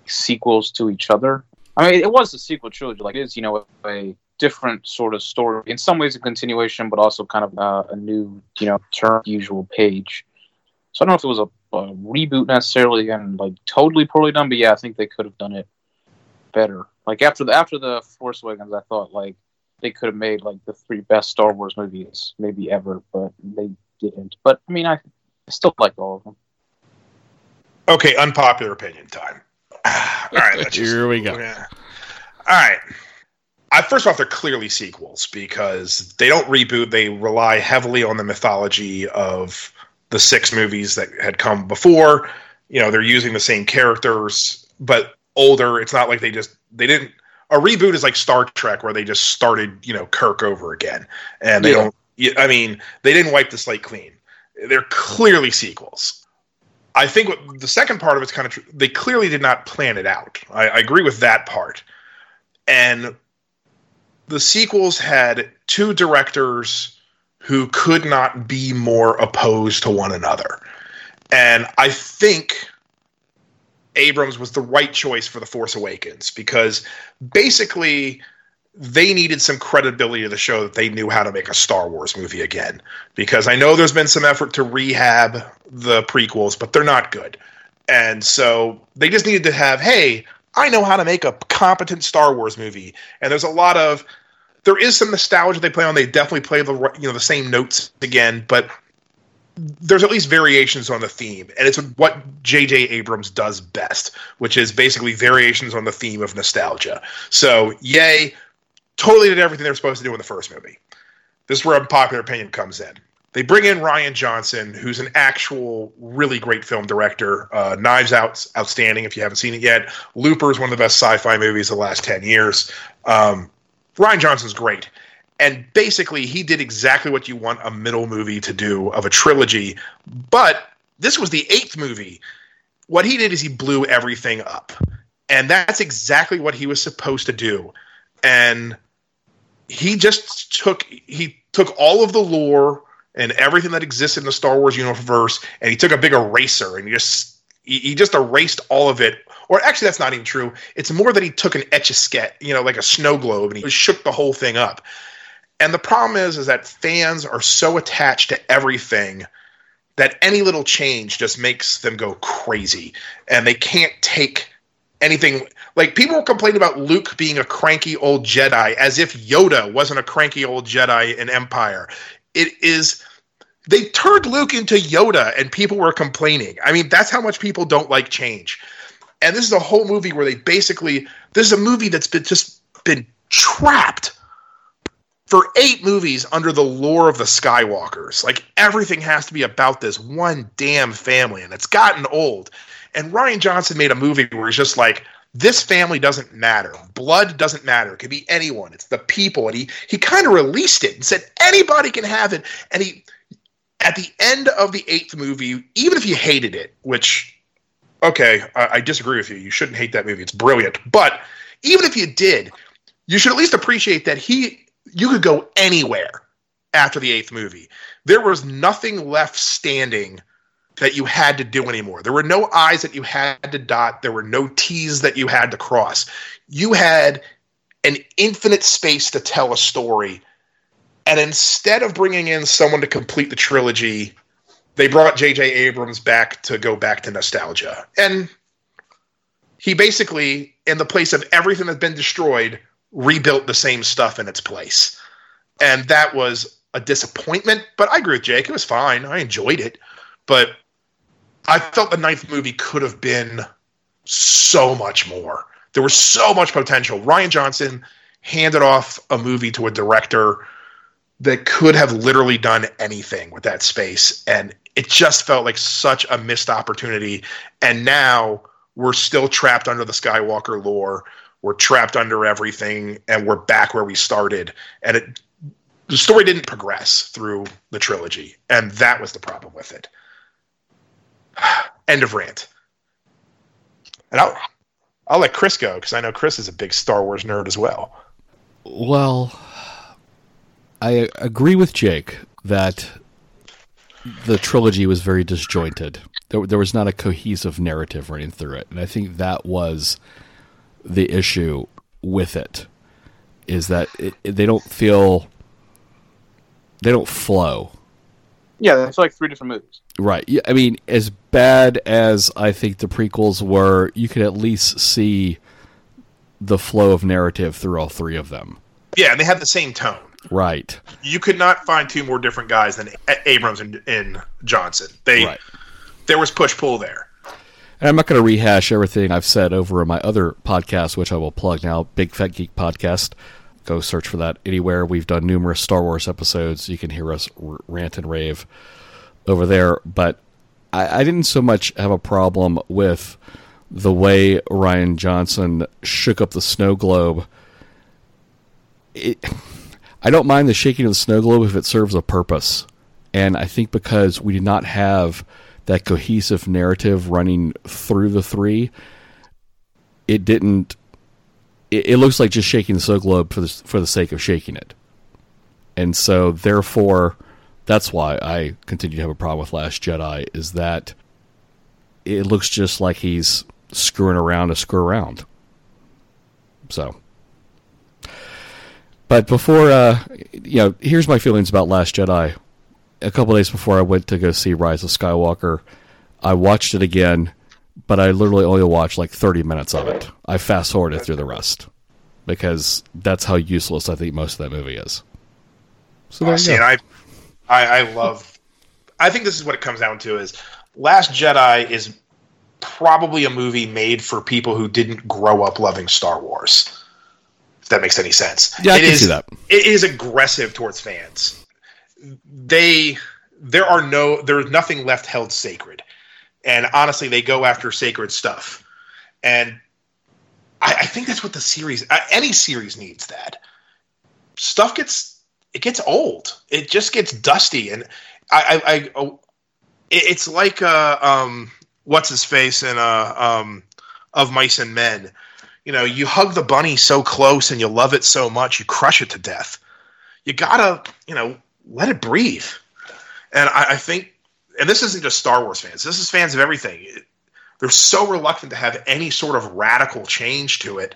sequels to each other. I mean, it was a sequel trilogy, like it is, you know, a different sort of story. In some ways, a continuation, but also kind of uh, a new, you know, turn usual page. So I don't know if it was a, a reboot necessarily and like totally poorly done, but yeah, I think they could have done it better. Like after the after the Force Awakens, I thought like they could have made like the three best Star Wars movies maybe ever, but they didn't. But I mean, I still like all of them. Okay, unpopular opinion time. *sighs* all right, let's just, Here we go. Yeah. All right. I, first off, they're clearly sequels because they don't reboot. They rely heavily on the mythology of the six movies that had come before. You know, they're using the same characters, but older. It's not like they just they didn't. A reboot is like Star Trek, where they just started, you know, Kirk over again, and they Yeah. don't. I mean, they didn't wipe the slate clean. They're clearly sequels. I think what, the second part of it's kind of true. They clearly did not plan it out. I, I agree with that part. And the sequels had two directors who could not be more opposed to one another. And I think Abrams was the right choice for The Force Awakens because basically they needed some credibility to show that they knew how to make a Star Wars movie again. Because I know there's been some effort to rehab the prequels, but they're not good. And so they just needed to have, hey, I know how to make a competent Star Wars movie. And there's a lot of there is some nostalgia they play on. They definitely play the you know the same notes again, but there's at least variations on the theme, and it's what J.J. Abrams does best, which is basically variations on the theme of nostalgia. So, yay, totally did everything they were supposed to do in the first movie. This is where unpopular opinion comes in. They bring in Rian Johnson, who's an actual really great film director. Uh, Knives Out, outstanding if you haven't seen it yet. Looper is one of the best sci-fi movies of the last ten years. Um, Rian Johnson's great. And basically, he did exactly what you want a middle movie to do of a trilogy. But this was the eighth movie. What he did is he blew everything up. And that's exactly what he was supposed to do. And he just took he took all of the lore and everything that existed in the Star Wars universe and he took a big eraser and he just he, he just erased all of it or actually that's not even true. It's more that he took an etch a sketch you know like a snow globe and he shook the whole thing up. And the problem is is that fans are so attached to everything that any little change just makes them go crazy. And they can't take anything. Like people were complaining about Luke being a cranky old Jedi as if Yoda wasn't a cranky old Jedi in Empire. It is they turned Luke into Yoda and people were complaining. I mean, that's how much people don't like change. And this is a whole movie where they basically this is a movie that's been just been trapped for eight movies under the lore of the Skywalkers. Like everything has to be about this one damn family, and it's gotten old. And Rian Johnson made a movie where he's just like, this family doesn't matter. Blood doesn't matter. It could be anyone. It's the people. And he he kind of released it and said anybody can have it. And he at the end of the eighth movie, even if you hated it, which okay, I, I disagree with you. You shouldn't hate that movie. It's brilliant. But even if you did, you should at least appreciate that he you could go anywhere after the eighth movie. There was nothing left standing that you had to do anymore. There were no I's that you had to dot. There were no T's that you had to cross. You had an infinite space to tell a story. And instead of bringing in someone to complete the trilogy, they brought J.J. Abrams back to go back to nostalgia. And he basically, in the place of everything that's been destroyed, rebuilt the same stuff in its place. And that was a disappointment, but I agree with Jake. It was fine. I enjoyed it. But I felt the ninth movie could have been so much more. There was so much potential. Rian Johnson handed off a movie to a director that could have literally done anything with that space. And it just felt like such a missed opportunity. And now we're still trapped under the Skywalker lore. We're trapped under everything, and we're back where we started. And it, the story didn't progress through the trilogy, and that was the problem with it. *sighs* End of rant. And I'll I'll let Chris go because I know Chris is a big Star Wars nerd as well. Well, I agree with Jake that the trilogy was very disjointed. There, there was not a cohesive narrative running through it, and I think that was the issue with it. Is that it, they don't feel they don't flow. Yeah, it's like three different movies. Right. Yeah, I mean, as bad as I think the prequels were, you could at least see the flow of narrative through all three of them. Yeah, and they have the same tone. Right. You could not find two more different guys than A- Abrams and, and Johnson. They Right. there was push pull there. And I'm not going to rehash everything I've said over in my other podcast, which I will plug now, Big Fat Geek Podcast. Go search for that anywhere. We've done numerous Star Wars episodes. You can hear us r- rant and rave over there. But I, I didn't so much have a problem with the way Rian Johnson shook up the snow globe. It, I don't mind the shaking of the snow globe if it serves a purpose. And I think because we did not have that cohesive narrative running through the three, it didn't. It, it looks like just shaking the snow globe for the for the sake of shaking it, and so therefore, that's why I continue to have a problem with Last Jedi. Is that it looks just like he's screwing around to screw around. So, but before, uh, you know, here's my feelings about Last Jedi. A couple days before I went to go see Rise of Skywalker, I watched it again, but I literally only watched like 30 minutes of it. I fast forwarded through the rest because that's how useless I think most of that movie is. So there you see, I, I, I love. I think this is what it comes down to: is Last Jedi is probably a movie made for people who didn't grow up loving Star Wars. If that makes any sense. Yeah, I can is- see that. It is aggressive towards fans. They there are no there's nothing left held sacred, and honestly, they go after sacred stuff, and I, I think that's what the series uh, any series needs that stuff gets it gets old. It just gets dusty, and I, I, I oh, it's like uh, um, what's his face in uh, um, of Mice and Men. You know, you hug the bunny so close and you love it so much, you crush it to death. You gotta, you know, let it breathe. And I, I think, and this isn't just Star Wars fans. This is fans of everything. They're so reluctant to have any sort of radical change to it.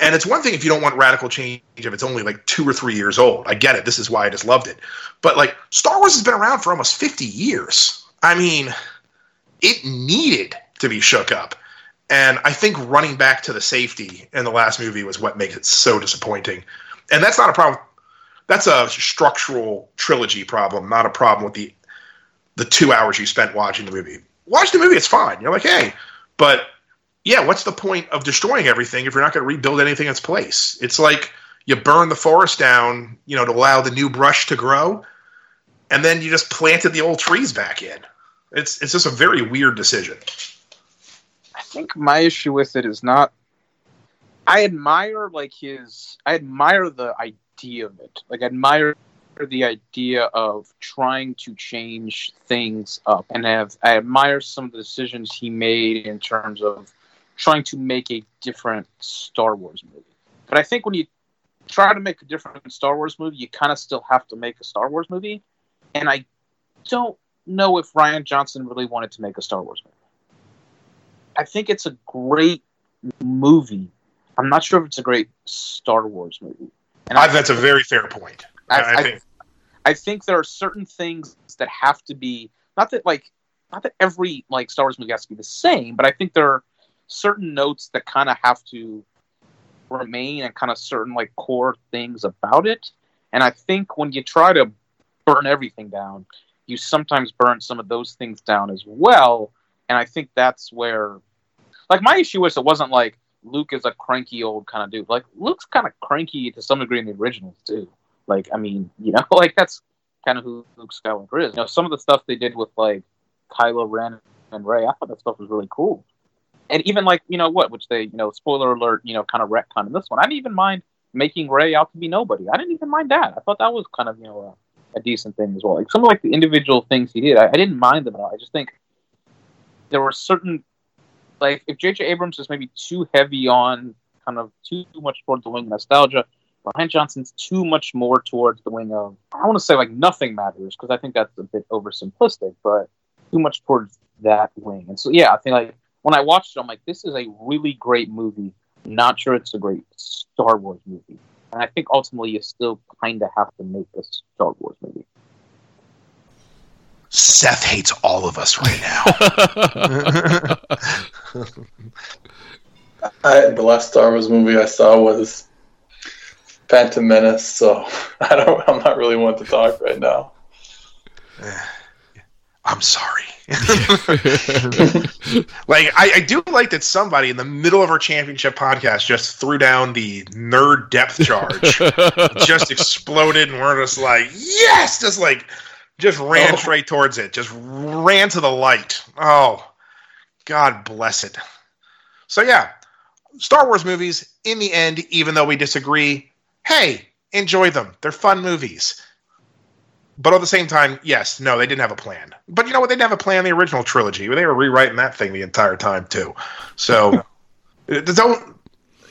And it's one thing if you don't want radical change if it's only like two or three years old. I get it. This is why I just loved it. But like Star Wars has been around for almost 50 years. I mean, it needed to be shook up. And I think running back to the safety in the last movie was what makes it so disappointing. And that's not a problem. That's a structural trilogy problem, not a problem with the the two hours you spent watching the movie. Watch the movie, it's fine. You're like, hey, but yeah, what's the point of destroying everything if you're not going to rebuild anything in its place? It's like you burn the forest down, you know, to allow the new brush to grow, and then you just planted the old trees back in. It's it's just a very weird decision. I think my issue with it is not I admire like his. I admire the idea of it. Like I admire the idea of trying to change things up, and have I admire some of the decisions he made in terms of trying to make a different Star Wars movie. But I think when you try to make a different Star Wars movie, you kind of still have to make a Star Wars movie. And I don't know if Rian Johnson really wanted to make a Star Wars movie. I think it's a great movie. I'm not sure if it's a great Star Wars movie. And I, that's a very fair point. I, I, I think I think there are certain things that have to be not that like not that every like Star Wars movie has to be the same, but I think there are certain notes that kind of have to remain and kind of certain like core things about it. And I think when you try to burn everything down, you sometimes burn some of those things down as well. And I think that's where, like, my issue is it wasn't like Luke is a cranky old kind of dude. Like, Luke's kind of cranky to some degree in the originals, too. Like, I mean, *laughs* you know, like, that's kind of who Luke Skywalker is. You know, some of the stuff they did with, like, Kylo Ren and Rey, I thought that stuff was really cool and even like you know what, which they you know spoiler alert, you know, kind of retcon in this one. I didn't even mind making Rey out to be nobody. I didn't even mind that. I thought that was kind of you know a, a decent thing as well. Like some of like the individual things he did, I, I didn't mind them at all. I just think there were certain like if J.J. Abrams is maybe too heavy on kind of too much towards the wing nostalgia. Rian Johnson's too much more towards the wing of I want to say like nothing matters because I think that's a bit oversimplistic, but too much towards that wing. And so yeah, I think like when I watched it, I'm like, this is a really great movie. Not sure it's a great Star Wars movie. And I think ultimately you still kind of have to make a Star Wars movie. Seth hates all of us right now. *laughs* I, the last Star Wars movie I saw was Phantom Menace, so *laughs* I don't. I'm not really one to talk right now. *sighs* I'm sorry. *laughs* like I, I, do like that somebody in the middle of our championship podcast just threw down the nerd depth charge, just exploded, and we're just like, yes, just like, just ran oh. straight towards it, just ran to the light. Oh, God bless it. So yeah, Star Wars movies. In the end, even though we disagree, hey, enjoy them. They're fun movies. But at the same time, yes, no, they didn't have a plan. But you know what? They didn't have a plan in the original trilogy. They were rewriting that thing the entire time too. So *laughs* don't.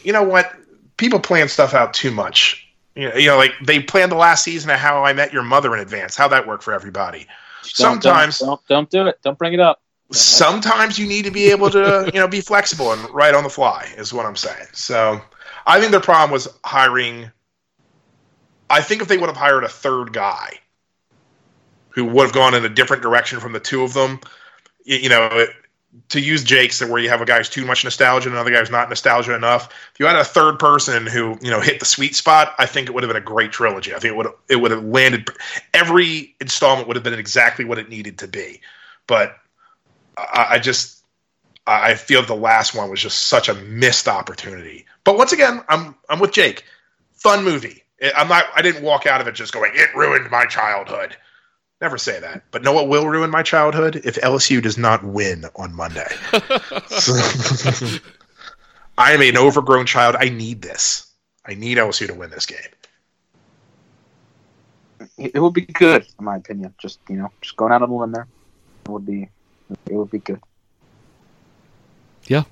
You know what? People plan stuff out too much. You know, you know, like they planned the last season of How I Met Your Mother in advance. How that worked for everybody. Don't, sometimes don't, don't, don't do it. Don't bring it up. Sometimes you need to be able to, *laughs* you know, be flexible and write on the fly. Is what I'm saying. So, I think their problem was hiring. I think if they would have hired a third guy, who would have gone in a different direction from the two of them. You, you know, it, to use Jake's, where you have a guy who's too much nostalgia and another guy who's not nostalgia enough. If you had a third person who you know hit the sweet spot, I think it would have been a great trilogy. I think it would it would have landed. Every installment would have been exactly what it needed to be. But I, I just I feel the last one was just such a missed opportunity. But once again, I'm I'm with Jake. Fun movie. I'm not. I didn't walk out of it just going, "It ruined my childhood." Never say that. But know what will ruin my childhood? If LSU does not win on Monday. *laughs* *laughs* I am an overgrown child. I need this. I need LSU to win this game. It would be good, in my opinion. Just you know, just going out on a limb there. It would be it would be good. Yeah.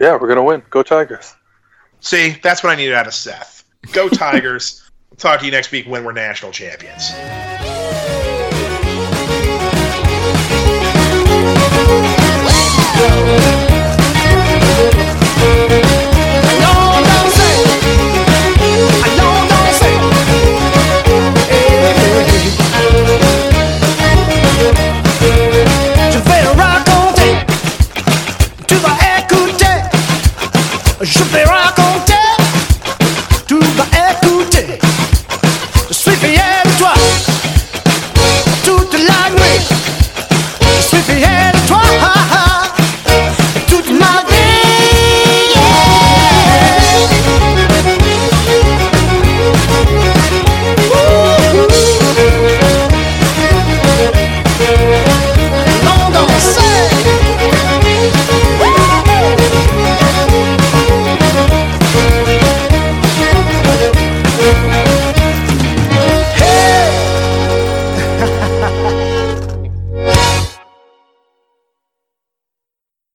Yeah, we're gonna win. Go Tigers. See, that's what I needed out of Seth. Go Tigers. *laughs* Talk to you next week when we're national champions.